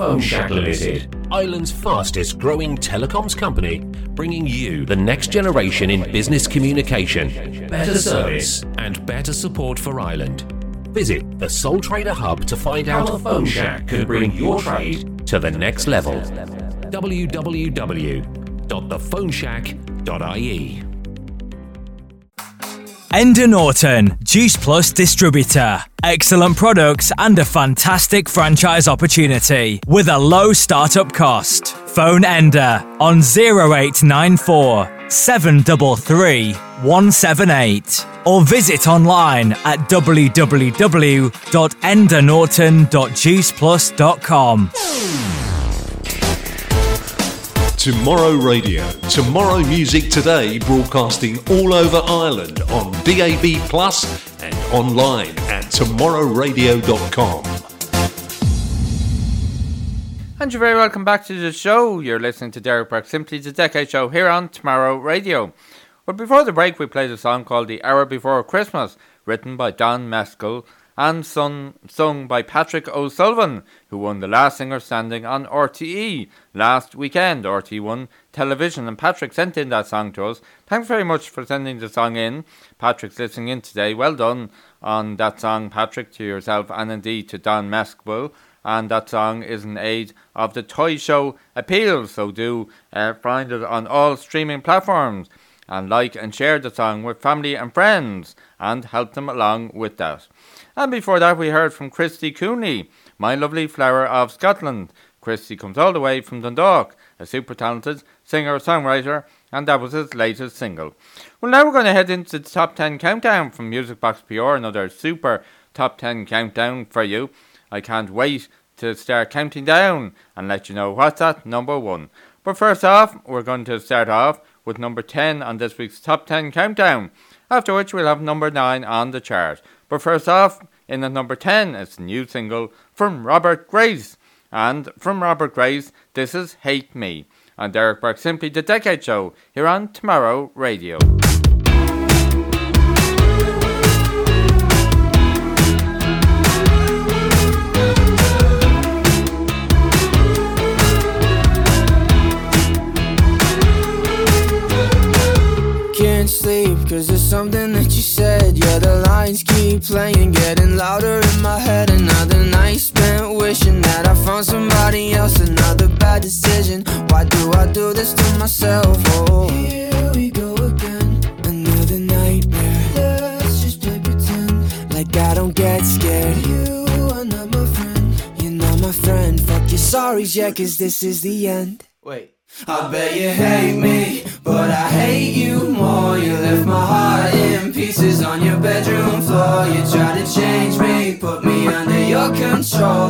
Phone Shack Limited, Ireland's fastest growing telecoms company, bringing you the next generation in business communication, better service, and better support for Ireland. Visit the Sole Trader Hub to find out how the Phone Shack can bring your trade to the next level. www.thephoneshack.ie Enda Norton, Juice Plus distributor. Excellent products and a fantastic franchise opportunity with a low startup cost. Phone Enda on 0894 733 178 or visit online at www.endanorton.juiceplus.com. Tomorrow Radio. Tomorrow Music Today broadcasting all over Ireland on DAB Plus and online at tomorrowradio.com. And you're very welcome back to the show. You're listening to Derek Burke, Simply the Decade Show here on Tomorrow Radio. But before the break, we played a song called The Hour Before Christmas, written by Don Mescall and sung, sung by Patrick O'Sullivan, who won the Last Singer Standing on RTE last weekend. RTE One television, and Patrick sent in that song to us. Thanks very much for sending the song in. Patrick's listening in today. Well done on that song, Patrick, to yourself and indeed to Don Mescall. And that song is in aid of the Toy Show Appeal, so do uh, find it on all streaming platforms and like and share the song with family and friends and help them along with that. And before that, we heard from Christy Cooney, My Lovely Flower of Scotland. Christy comes all the way from Dundalk, a super talented singer songwriter, and that was his latest single. Well, now we're going to head into the top 10 countdown from Music Box PR, another super top 10 countdown for you. I can't wait to start counting down and let you know what's at number one. But first off, we're going to start off with number 10 on this week's top 10 countdown, after which we'll have number 9 on the chart. But first off, in at number 10, it's a new single from Robert Grace. And from Robert Grace, this is Hate Me. On Derek Burke, Simply the Decade Show, here on Tomorrow Radio. Can't sleep cause there's something that you Yeah, the lines keep playing, getting louder in my head. Another night spent wishing that I found somebody else Another bad decision, why do I do this to myself? Oh, here we go again, another nightmare. Let's just play pretend, like I don't get scared. You are not my friend, you're not my friend. Fuck your sorries, yeah, cause this is the end. Wait. I bet you hate me, but I control.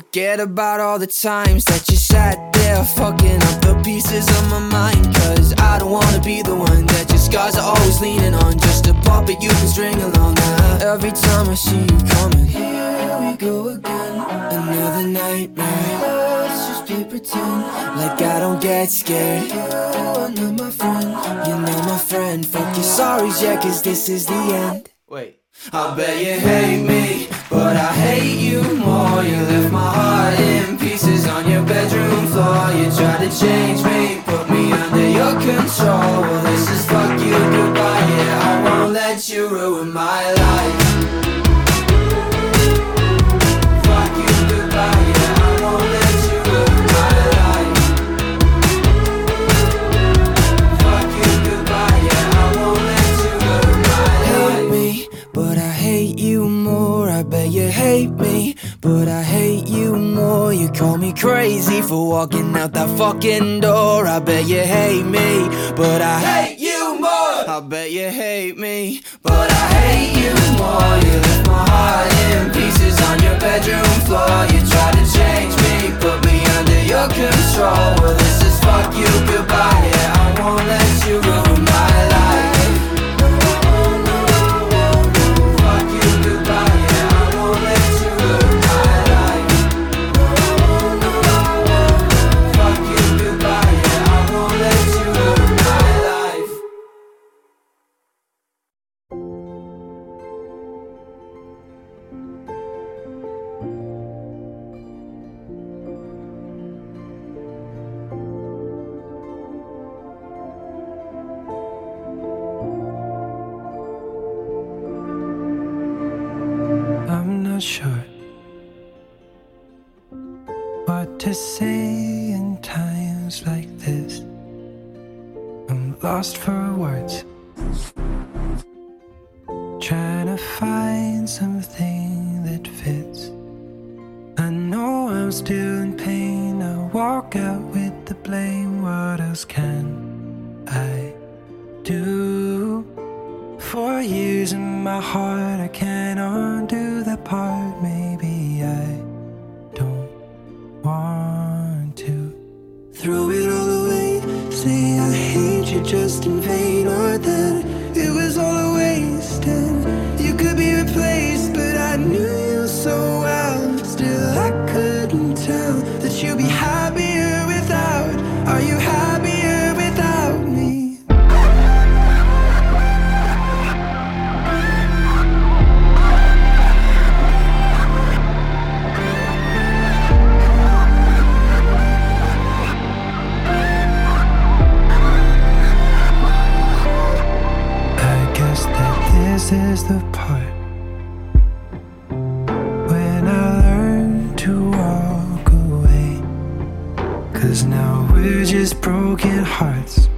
Forget about all the times that you sat there fucking up the pieces of my mind. Cause I don't wanna be the one that your scars are always leaning on. Just a puppet you can string along. Uh, every time I see you coming, here we go again. Another nightmare. Let's just play pretend like I don't get scared. You are not my friend, you're not my friend. Fuck your sorries, yeah, cause this is the end. Wait. I bet you hate me, but I hate you more. You left my heart in pieces on your bedroom floor. You tried to change me, put me under your control. Well, this is fuck you goodbye. Yeah, I won't let you ruin my life. But I hate you more. You call me crazy for walking out that fucking door. I bet you hate me, but I hate you more. I bet you hate me, but I hate you more. You left my heart in pieces on your bedroom floor. You tried to change me, put me under your control. Well, this is fuck you goodbye. Yeah, I won't let Cause now we're just broken hearts,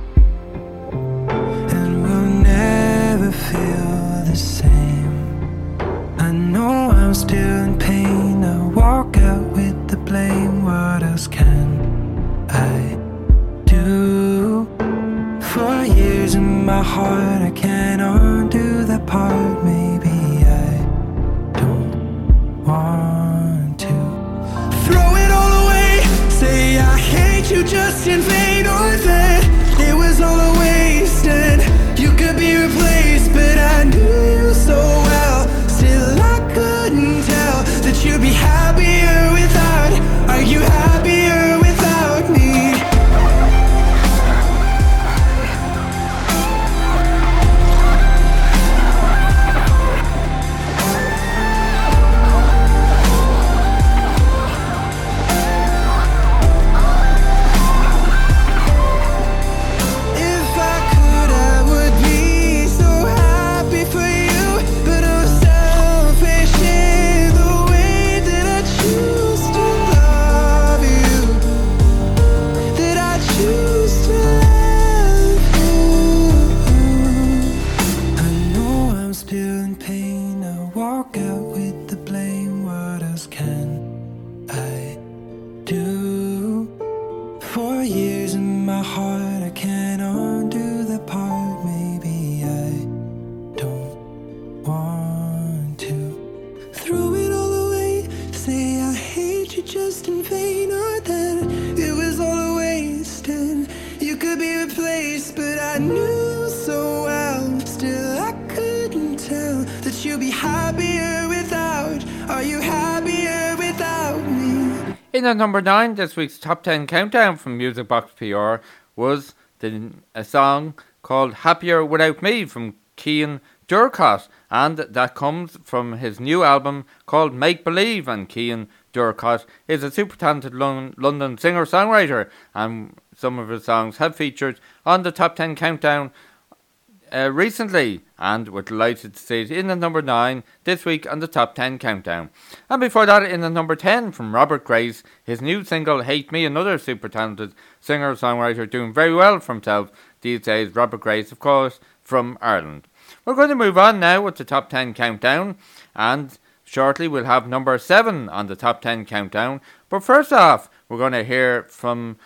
and we'll never feel the same. I know I'm still in pain. I walk out with the blame. What else can I do? For years in my heart, I can't undo that part. Maybe you In at number 9, this week's top 10 countdown from Music Box PR was the, a song called Happier Without Me from Cian Ducrot, and that comes from his new album called Make Believe. And Cian Ducrot is a super talented Lon- London singer songwriter, and some of his songs have featured on the top 10 countdown uh, recently, and we're delighted to see it in the number 9 this week on the top 10 countdown. And before that, in the number 10 from Robert Grace, his new single Hate Me, another super talented singer songwriter doing very well for himself these days. Robert Grace, of course, from Ireland. We're going to move on now with the top 10 countdown, and shortly we'll have number 7 on the top 10 countdown. But first off, we're going to hear from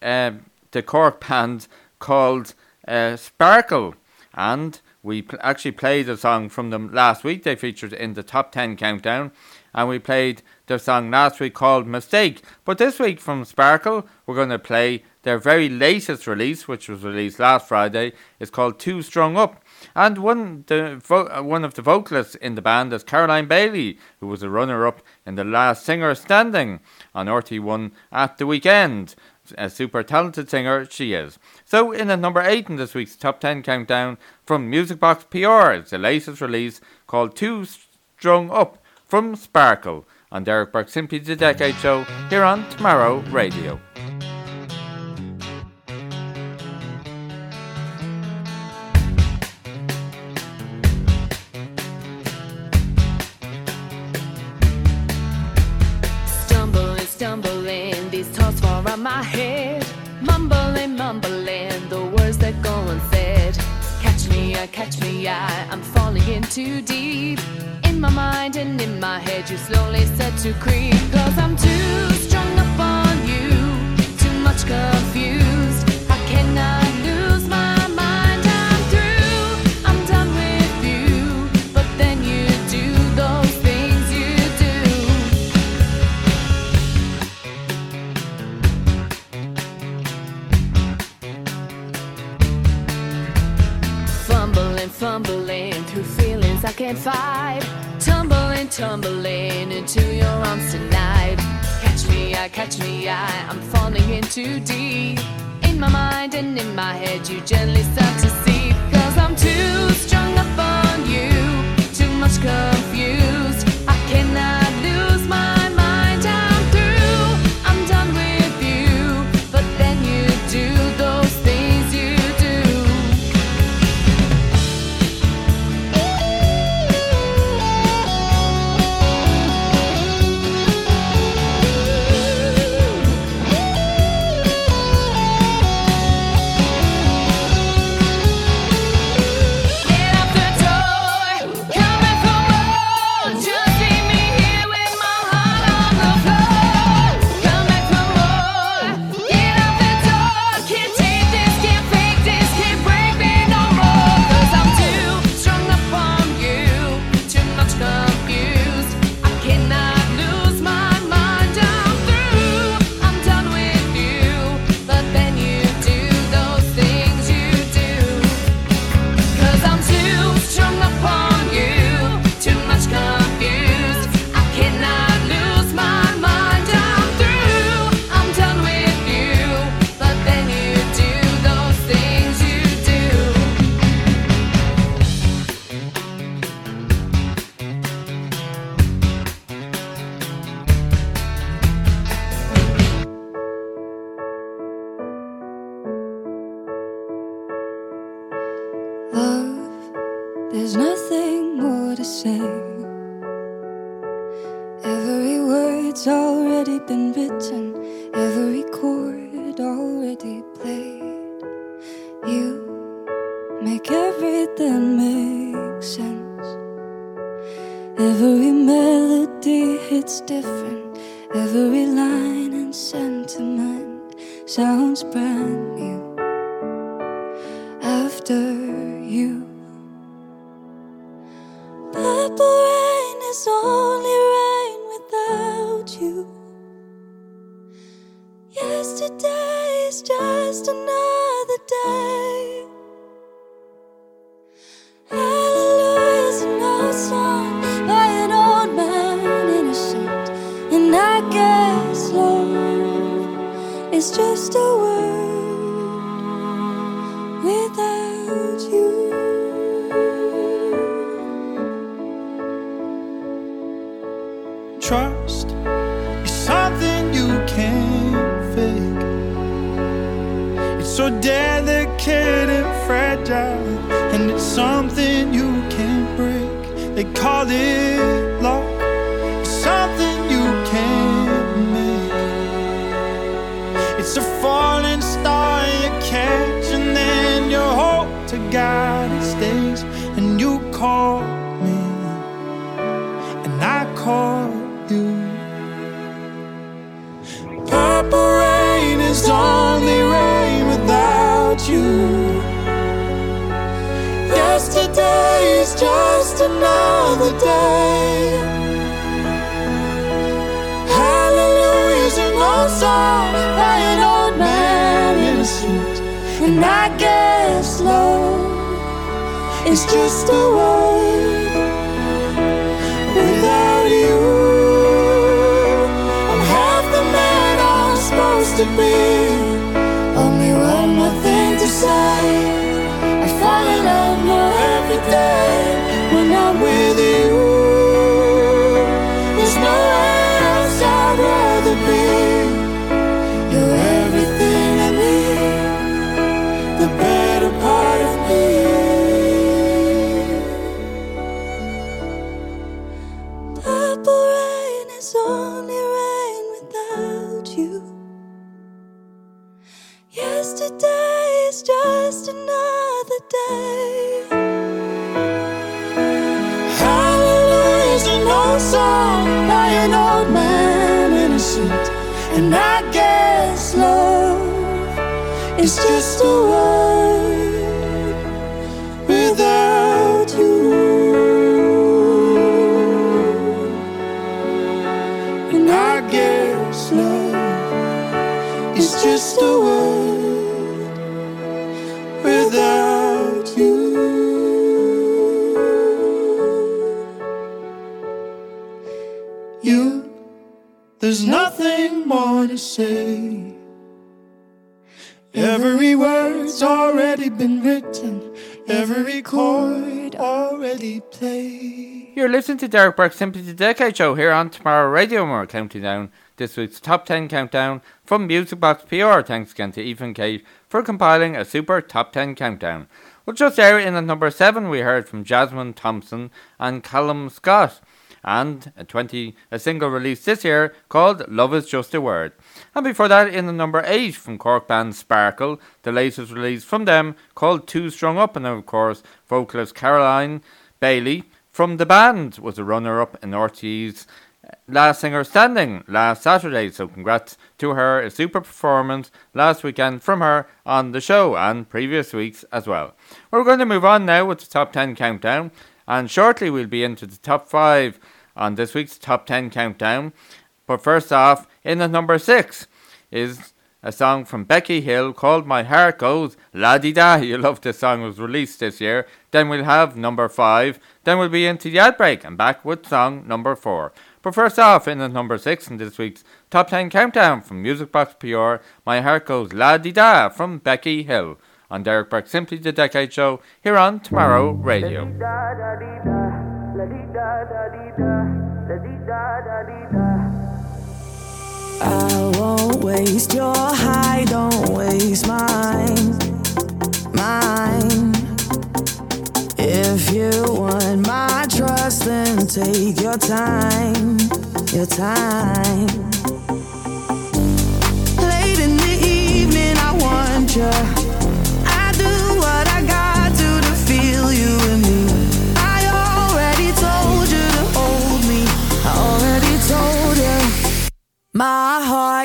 uh, the Cork band called uh, Sparkle and we pl- actually played a song from them last week. They featured in the top 10 countdown, and we played their song last week called Mistake. But this week from Sparkle, we're going to play their very latest release, which was released last Friday. It's called Too Strung Up. And one, the, vo- one of the vocalists in the band is Caroline Bailey, who was a runner up in the last singer standing on RT1 at the weekend. A super talented singer she is. So, in at number 8 in this week's top 10 countdown from Music Box PR, it's the latest release called Too Strung Up from Sparkle on Derek Burke's Simply the Decade show here on Tomorrow Radio. Stumbling, stumbling, these thoughts fall on my head. Mumbling, the words that go unsaid. Catch me, I catch me, I, I'm falling in too deep. In my mind and in my head, you slowly start to creep. Cause I'm too strung up on you, too much confused. I cannot fight. Tumbling, tumbling into your arms tonight. Catch me, I catch me, I, I'm falling in too deep. In my mind and in my head, you gently start to see. Cause I'm too strung up on you, too much confused. It's a falling star you catch, and then you hope to God it stays, and you call me and I call you. Purple rain is only rain without you. Yesterday is just another day. And I guess love is just a word without you. I'm half the man I'm supposed to be. Only one more thing to say. Say. Every word's already been written, every chord already played. You're listening to Derek Burke's Simply the Decade Show here on Tomorrow Radio, we're counting down this week's top 10 countdown from Music Box PR. Thanks again to Ethan Kate for compiling a super top 10 countdown. Well, just there in at number 7, we heard from Jasmine Thompson and Callum Scott, and a 20 a single released this year called Love Is Just a Word. And before that, in the number 8 from Cork band Sparkle, the latest release from them called Too Strung Up, and of course, vocalist Caroline Bailey from the band was a runner up in RTE's uh, Last Singer Standing last Saturday. So, congrats to her. A super performance last weekend from her on the show and previous weeks as well. We're going to move on now with the top 10 countdown, and shortly we'll be into the top 5 on this week's top 10 countdown. But first off, in at number 6 is a song from Becky Hill called My Heart Goes La Di Da. You love this song, it was released this year. Then we'll have number 5. Then we'll be into the ad break and back with song number 4. But first off, in at number 6 in this week's top 10 countdown from Music Box PR, My Heart Goes La Di Da from Becky Hill. On Derek Burke Simply the Decade Show here on Tomorrow Radio. I won't waste your high, don't waste mine, mine. If you want my trust, then take your time, your time.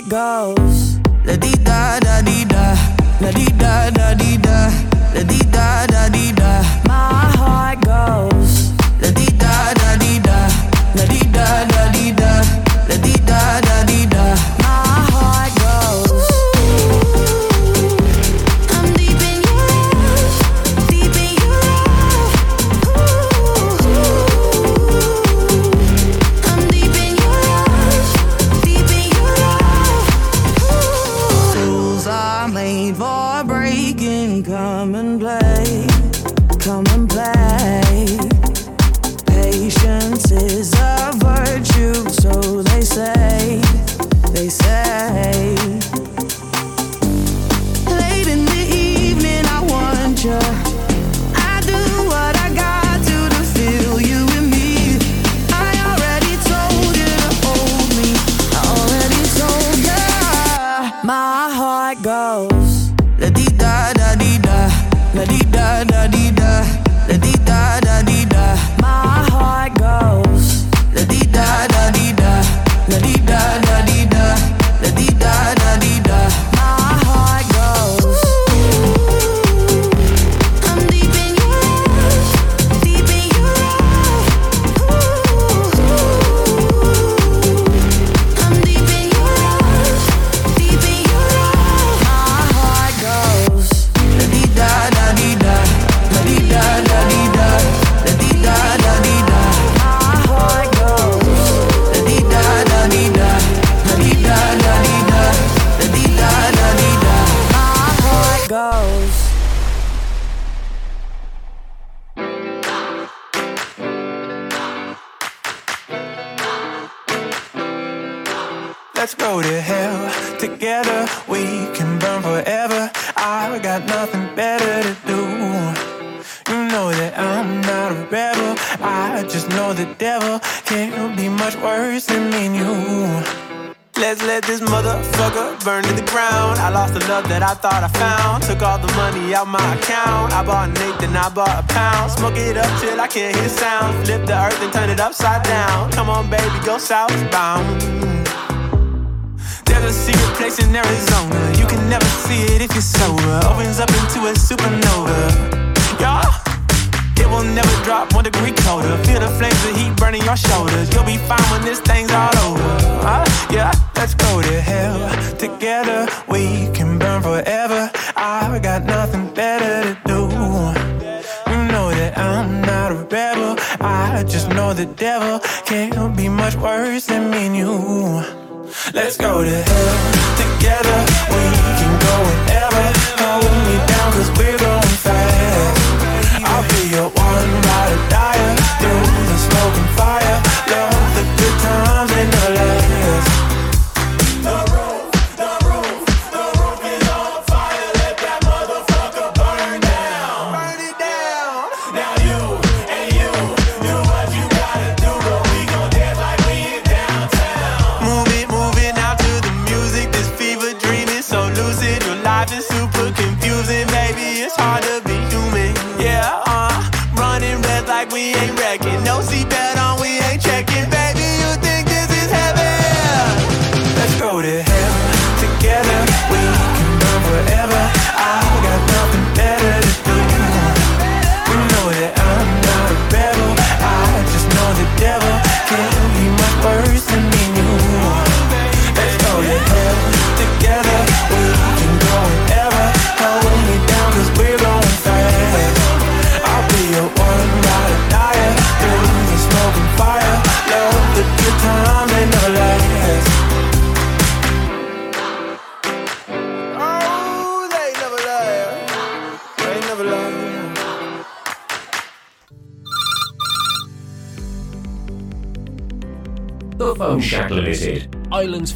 Heart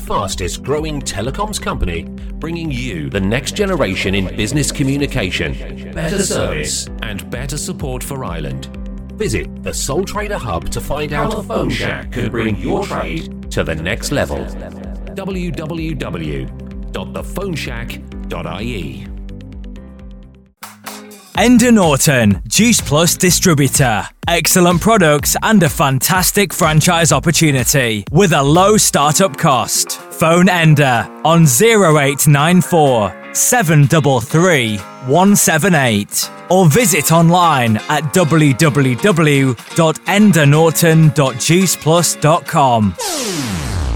fastest growing telecoms company, bringing you the next generation in business communication, better service, and better support for Ireland. Visit the Sole Trader Hub to find out how the Phone Shack can bring your trade to the next level. www.thephoneshack.ie Enda Norton, Juice Plus distributor. Excellent products and a fantastic franchise opportunity with a low startup cost. Phone Ender on 0894 733 178 or visit online at www.endanorton.juiceplus.com.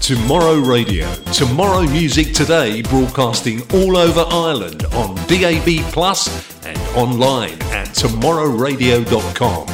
Tomorrow Radio. Tomorrow Music Today broadcasting all over Ireland on DAB Plus and online at tomorrowradio.com.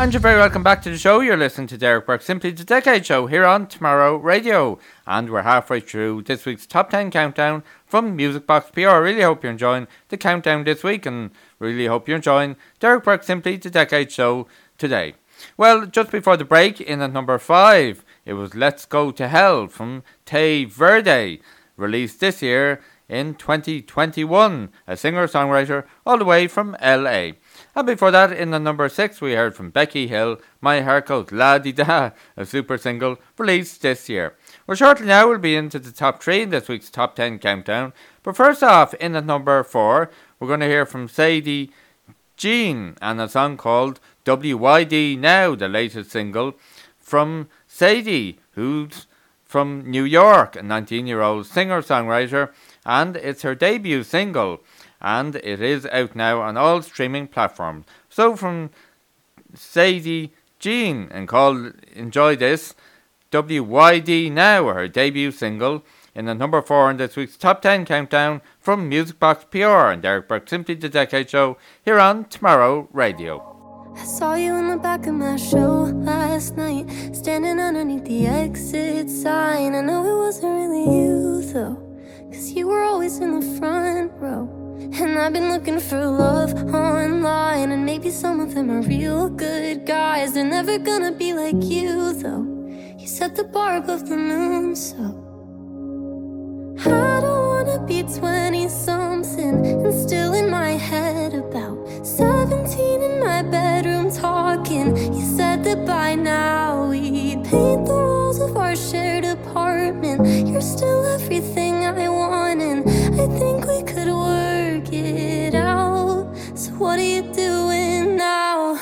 And you're very welcome back to the show. You're listening to Derek Burke, Simply the Decade Show here on Tomorrow Radio. And we're halfway through this week's Top 10 Countdown from Music Box PR. I really hope you're enjoying the countdown this week and really hope you're enjoying Derek Burke, Simply the Decade Show today. Well, just before the break, in at number 5, it was Let's Go to Hell from Tay Verde, released this year in 2021, a singer-songwriter all the way from LA. And before that, in the number 6, we heard from Becky Hill, My Heart Goes La Di Da, a super single released this year. Well, shortly now we'll be into the top 3 in this week's top 10 countdown. But first off, in at number 4, we're going to hear from Sadie Jean and a song called WYD Now, the latest single from Sadie, who's from New York, a 19 year old singer songwriter, and it's her debut single, and it is out now on all streaming platforms. So, from Sadie Jean, and called Enjoy This, WYD Now, her debut single, in the number 4 in this week's top 10 countdown from Music Box PR and Derek Burke Simply the Decade Show here on Tomorrow Radio. I saw you in the back of my show last night, standing underneath the exit sign. I know it wasn't really you though, cause you were always in the front row. And I've been looking for love online, and maybe some of them are real good guys. They're never gonna be like you, though. You set the bar above the moon, so. I don't wanna be 20 something and still in my head about 17 in my bedroom talking. You said that by now we'd paint the walls of our shared apartment. You're still everything I want, and I think we could work it out. So, what are you doing now?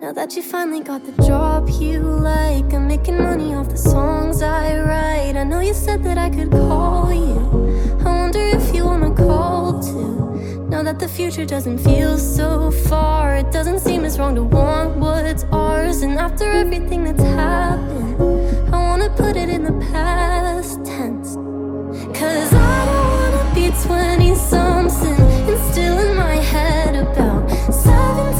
Now that you finally got the job you like, I'm making money off the songs I write. I know you said that I could call you. I wonder if you wanna call. Now that the future doesn't feel so far, it doesn't seem as wrong to want what's ours. And after everything that's happened, I wanna put it in the past tense. Cause I don't wanna be 20 something and still in my head about 17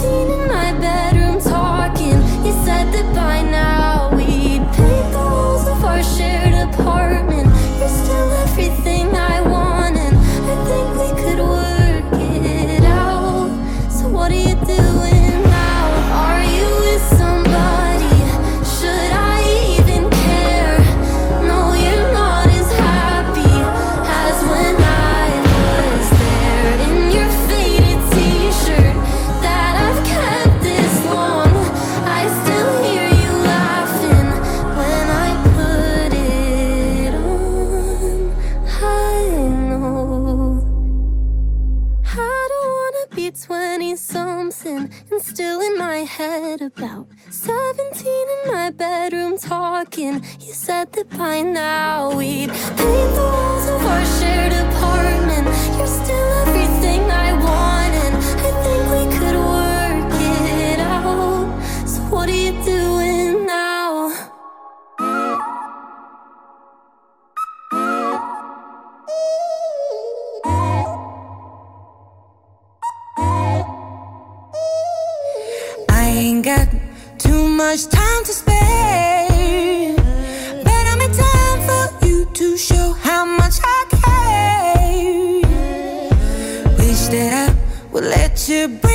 talking. You said that by now we'd paint the walls of our shared would let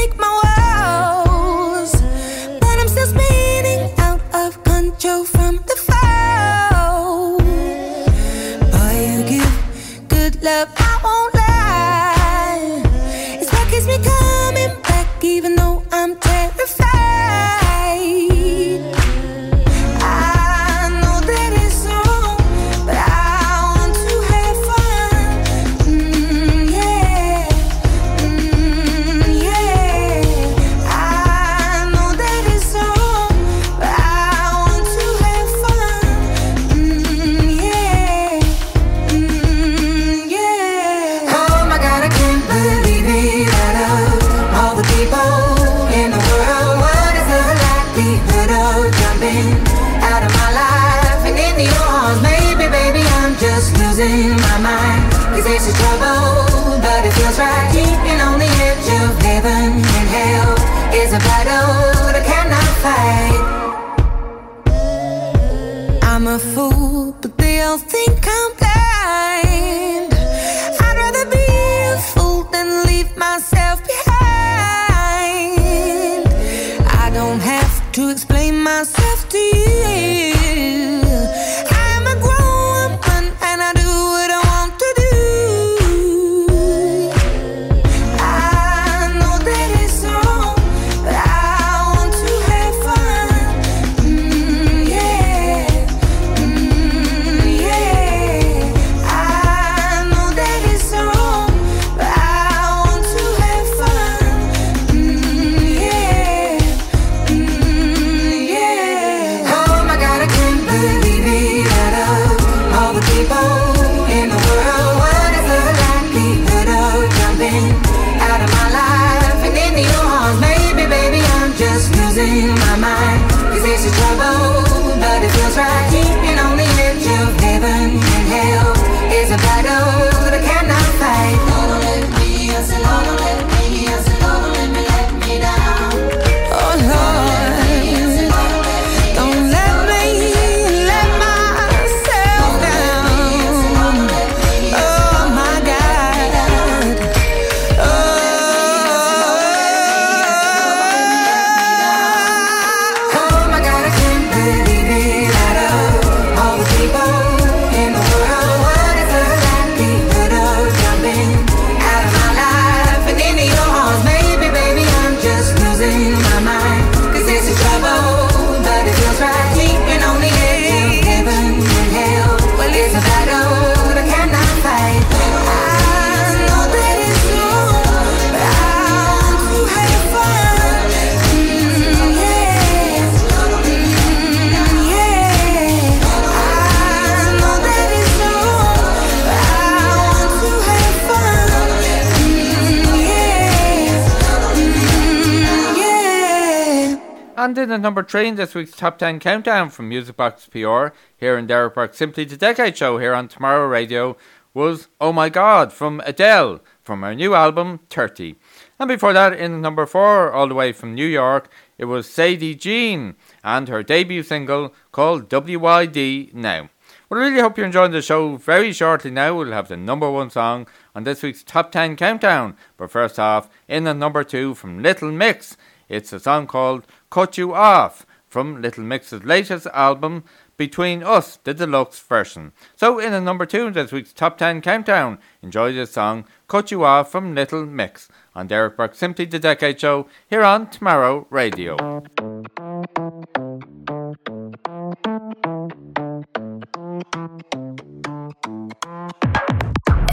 in at number three in this week's top 10 countdown from Music Box PR here in Derek Burke, simply the Decade Show here on Tomorrow Radio was Oh My God from Adele from her new album 30. And before that, in number four, all the way from New York, it was Sadie Jean and her debut single called WYD Now. Well, I really hope you're enjoying the show. Very shortly now, we'll have the number one song on this week's top 10 countdown. But first off, in the number two from Little Mix, it's a song called Cut You Off from Little Mix's latest album, Between Us, the deluxe version. So, in at number two in this week's top 10 countdown, enjoy this song, Cut You Off from Little Mix, on Derek Burke Simply the Decade Show here on Tomorrow Radio.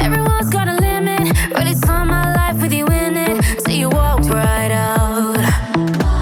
Everyone's got a limit. My life with you in it. So you walked right out.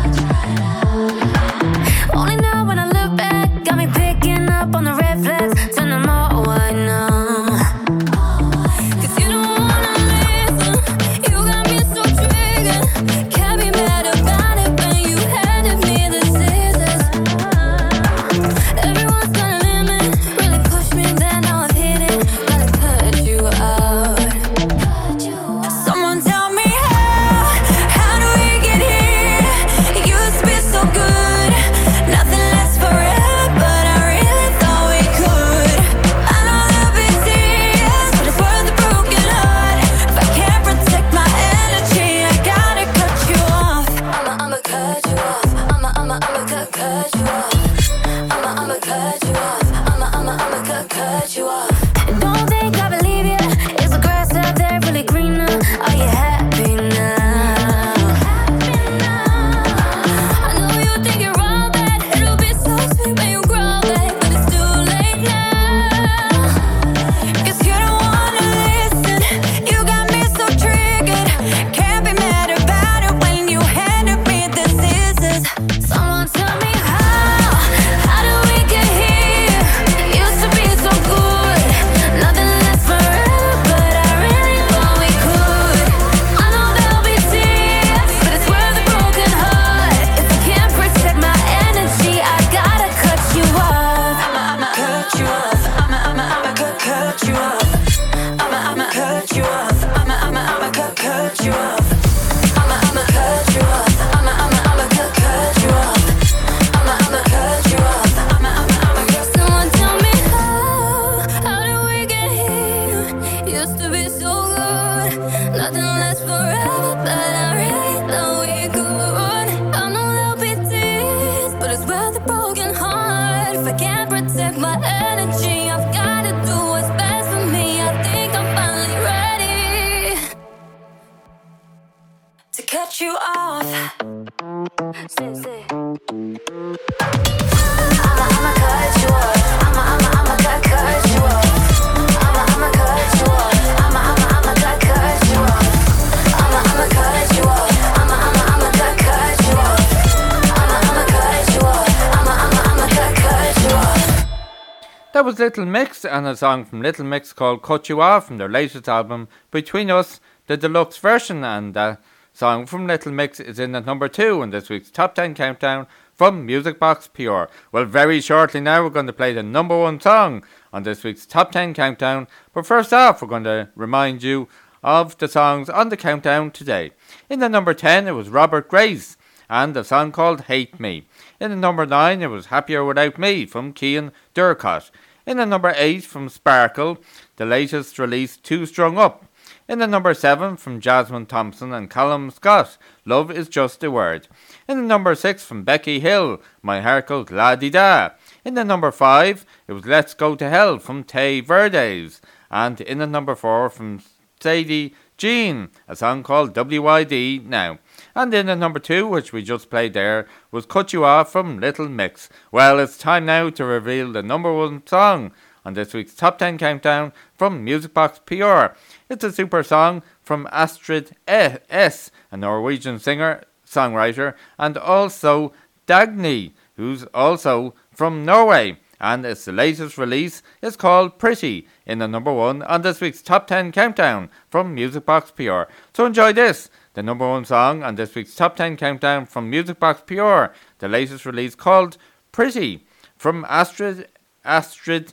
Little Mix and a song from Little Mix called Cut You Off from their latest album, Between Us, the deluxe version. And that song from Little Mix is in at number two in this week's Top 10 Countdown from Music Box PR. Well, very shortly now, we're going to play the number one song on this week's Top 10 Countdown. But first off, we're going to remind you of the songs on the countdown today. In the number 10, it was Robert Grace and a song called Hate Me. In the number 9, it was Happier Without Me from Cian Ducrot. In the number 8, from Sparkle, the latest release, Too Strung Up. In the number 7, from Jasmine Thompson and Callum Scott, Love is Just a Word. In the number 6, from Becky Hill, My Heart Goes La Di Da. In the number 5, it was Let's Go to Hell from Tai Verdes. And in the number 4, from Sadie Jean, a song called WYD Now. And in the number 2, which we just played there, was Cut You Off from Little Mix. Well, it's time now to reveal the number one song on this week's Top 10 Countdown from Music Box PR. It's a super song from Astrid S, a Norwegian singer, songwriter, and also Dagny, who's also from Norway. And its latest release is called Pretty, in the number one on this week's Top 10 Countdown from Music Box PR. So enjoy this, the number one song on this week's top 10 countdown from Music Box PR, the latest release called Pretty from Astrid Astrid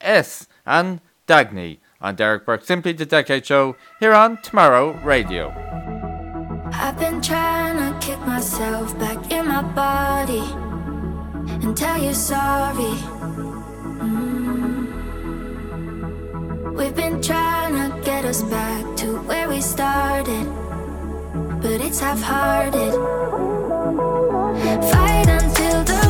S and Dagny on Derek Burke Simply the Decade Show here on Tomorrow Radio. I've been trying to kick myself back in my body and tell you sorry. Mm. We've been trying to get us back to where we started, but it's half hearted. Fight until the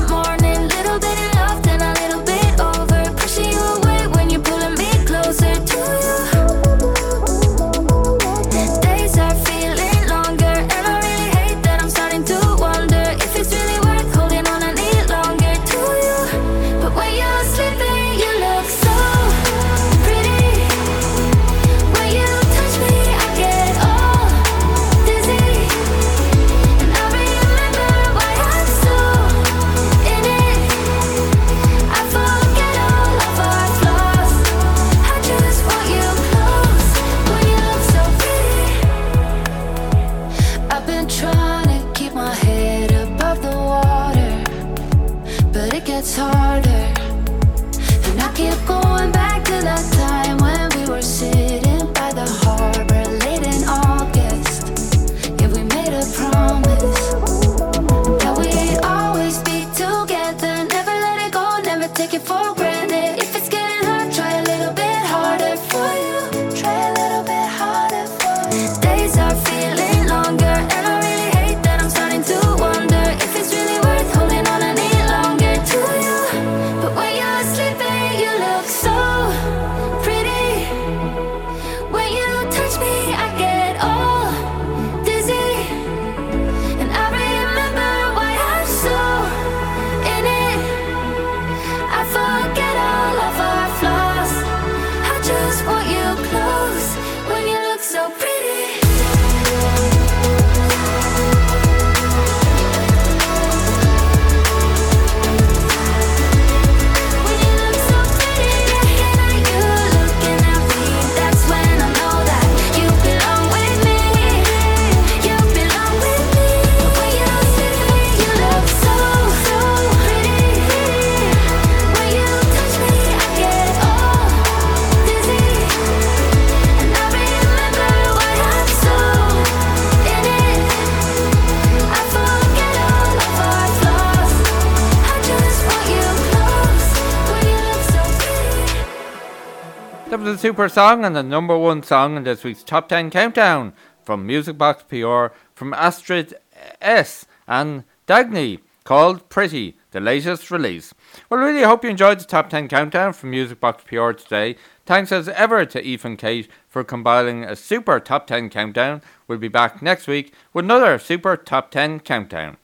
super song and the number one song in this week's top 10 countdown from Music Box PR from Astrid S and Dagny called Pretty, the latest release. Well, really hope you enjoyed the top 10 countdown from Music Box PR today. Thanks as ever to Eve and Kate for compiling a super top 10 countdown. We'll be back next week with another super top 10 countdown.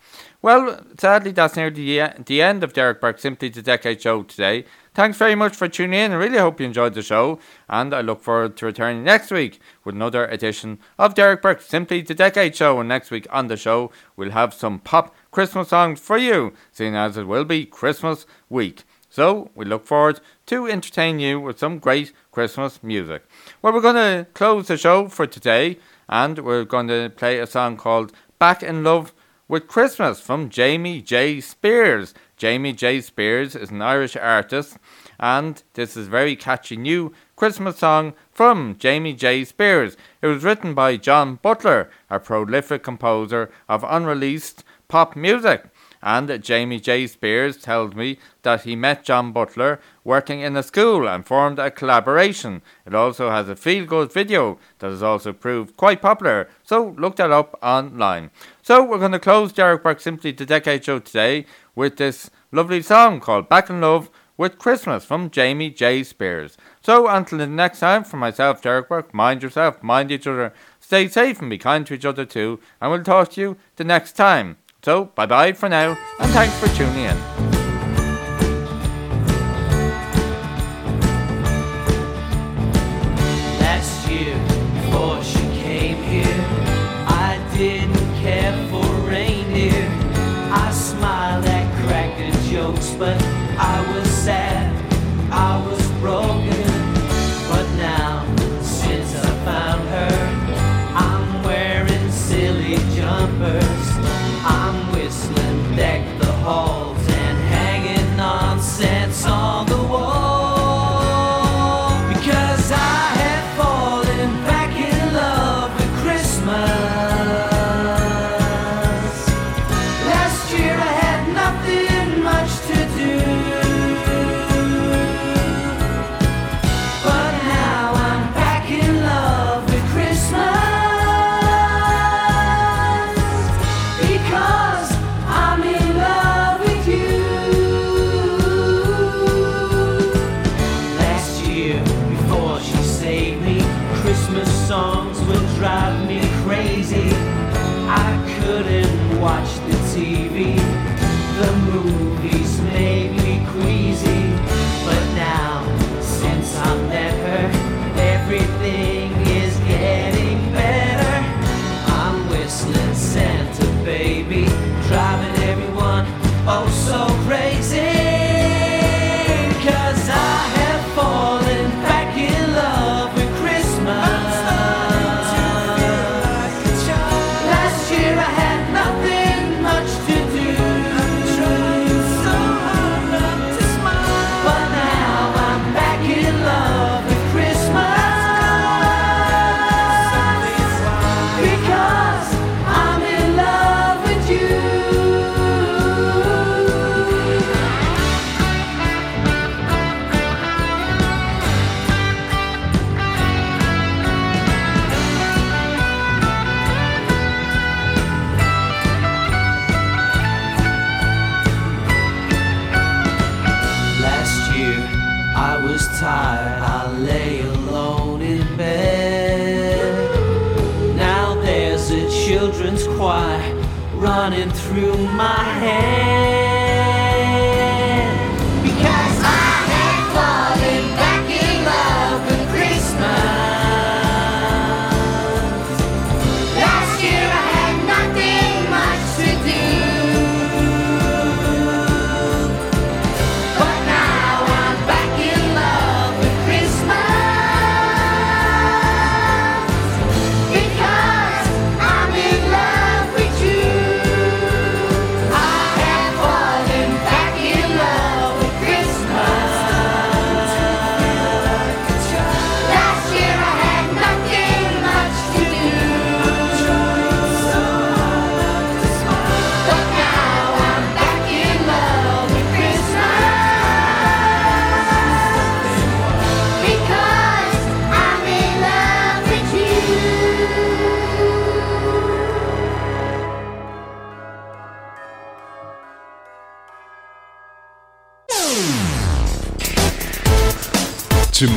Well, sadly, that's near the, the end of Derek Burke Simply the Decade show today. Thanks very much for tuning in. I really hope you enjoyed the show, and I look forward to returning next week with another edition of Derek Burke Simply the Decade show. And next week on the show, we'll have some pop Christmas songs for you, seeing as it will be Christmas week. So we look forward to entertain you with some great Christmas music. Well, we're going to close the show for today, and we're going to play a song called Back in Love with Christmas from Jamie J. Spears. Jamie J. Spears is an Irish artist, and this is a very catchy new Christmas song from Jamie J. Spears. It was written by John Butler, a prolific composer of unreleased pop music. And Jamie J. Spears tells me that he met John Butler working in a school and formed a collaboration. It also has a feel good video that has also proved quite popular, so look that up online. So we're going to close Derek Burke Simply the Decade Show today with this lovely song called Back in Love with Christmas from Jamie J. Spears. So until the next time, from myself, Derek Burke, mind yourself, mind each other, stay safe and be kind to each other too, and we'll talk to you the next time. So bye bye for now, and thanks for tuning in.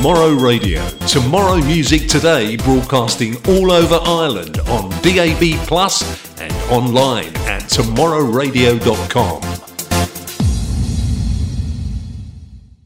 Tomorrow Radio. Tomorrow Music Today broadcasting all over Ireland on DAB Plus and online at tomorrowradio.com.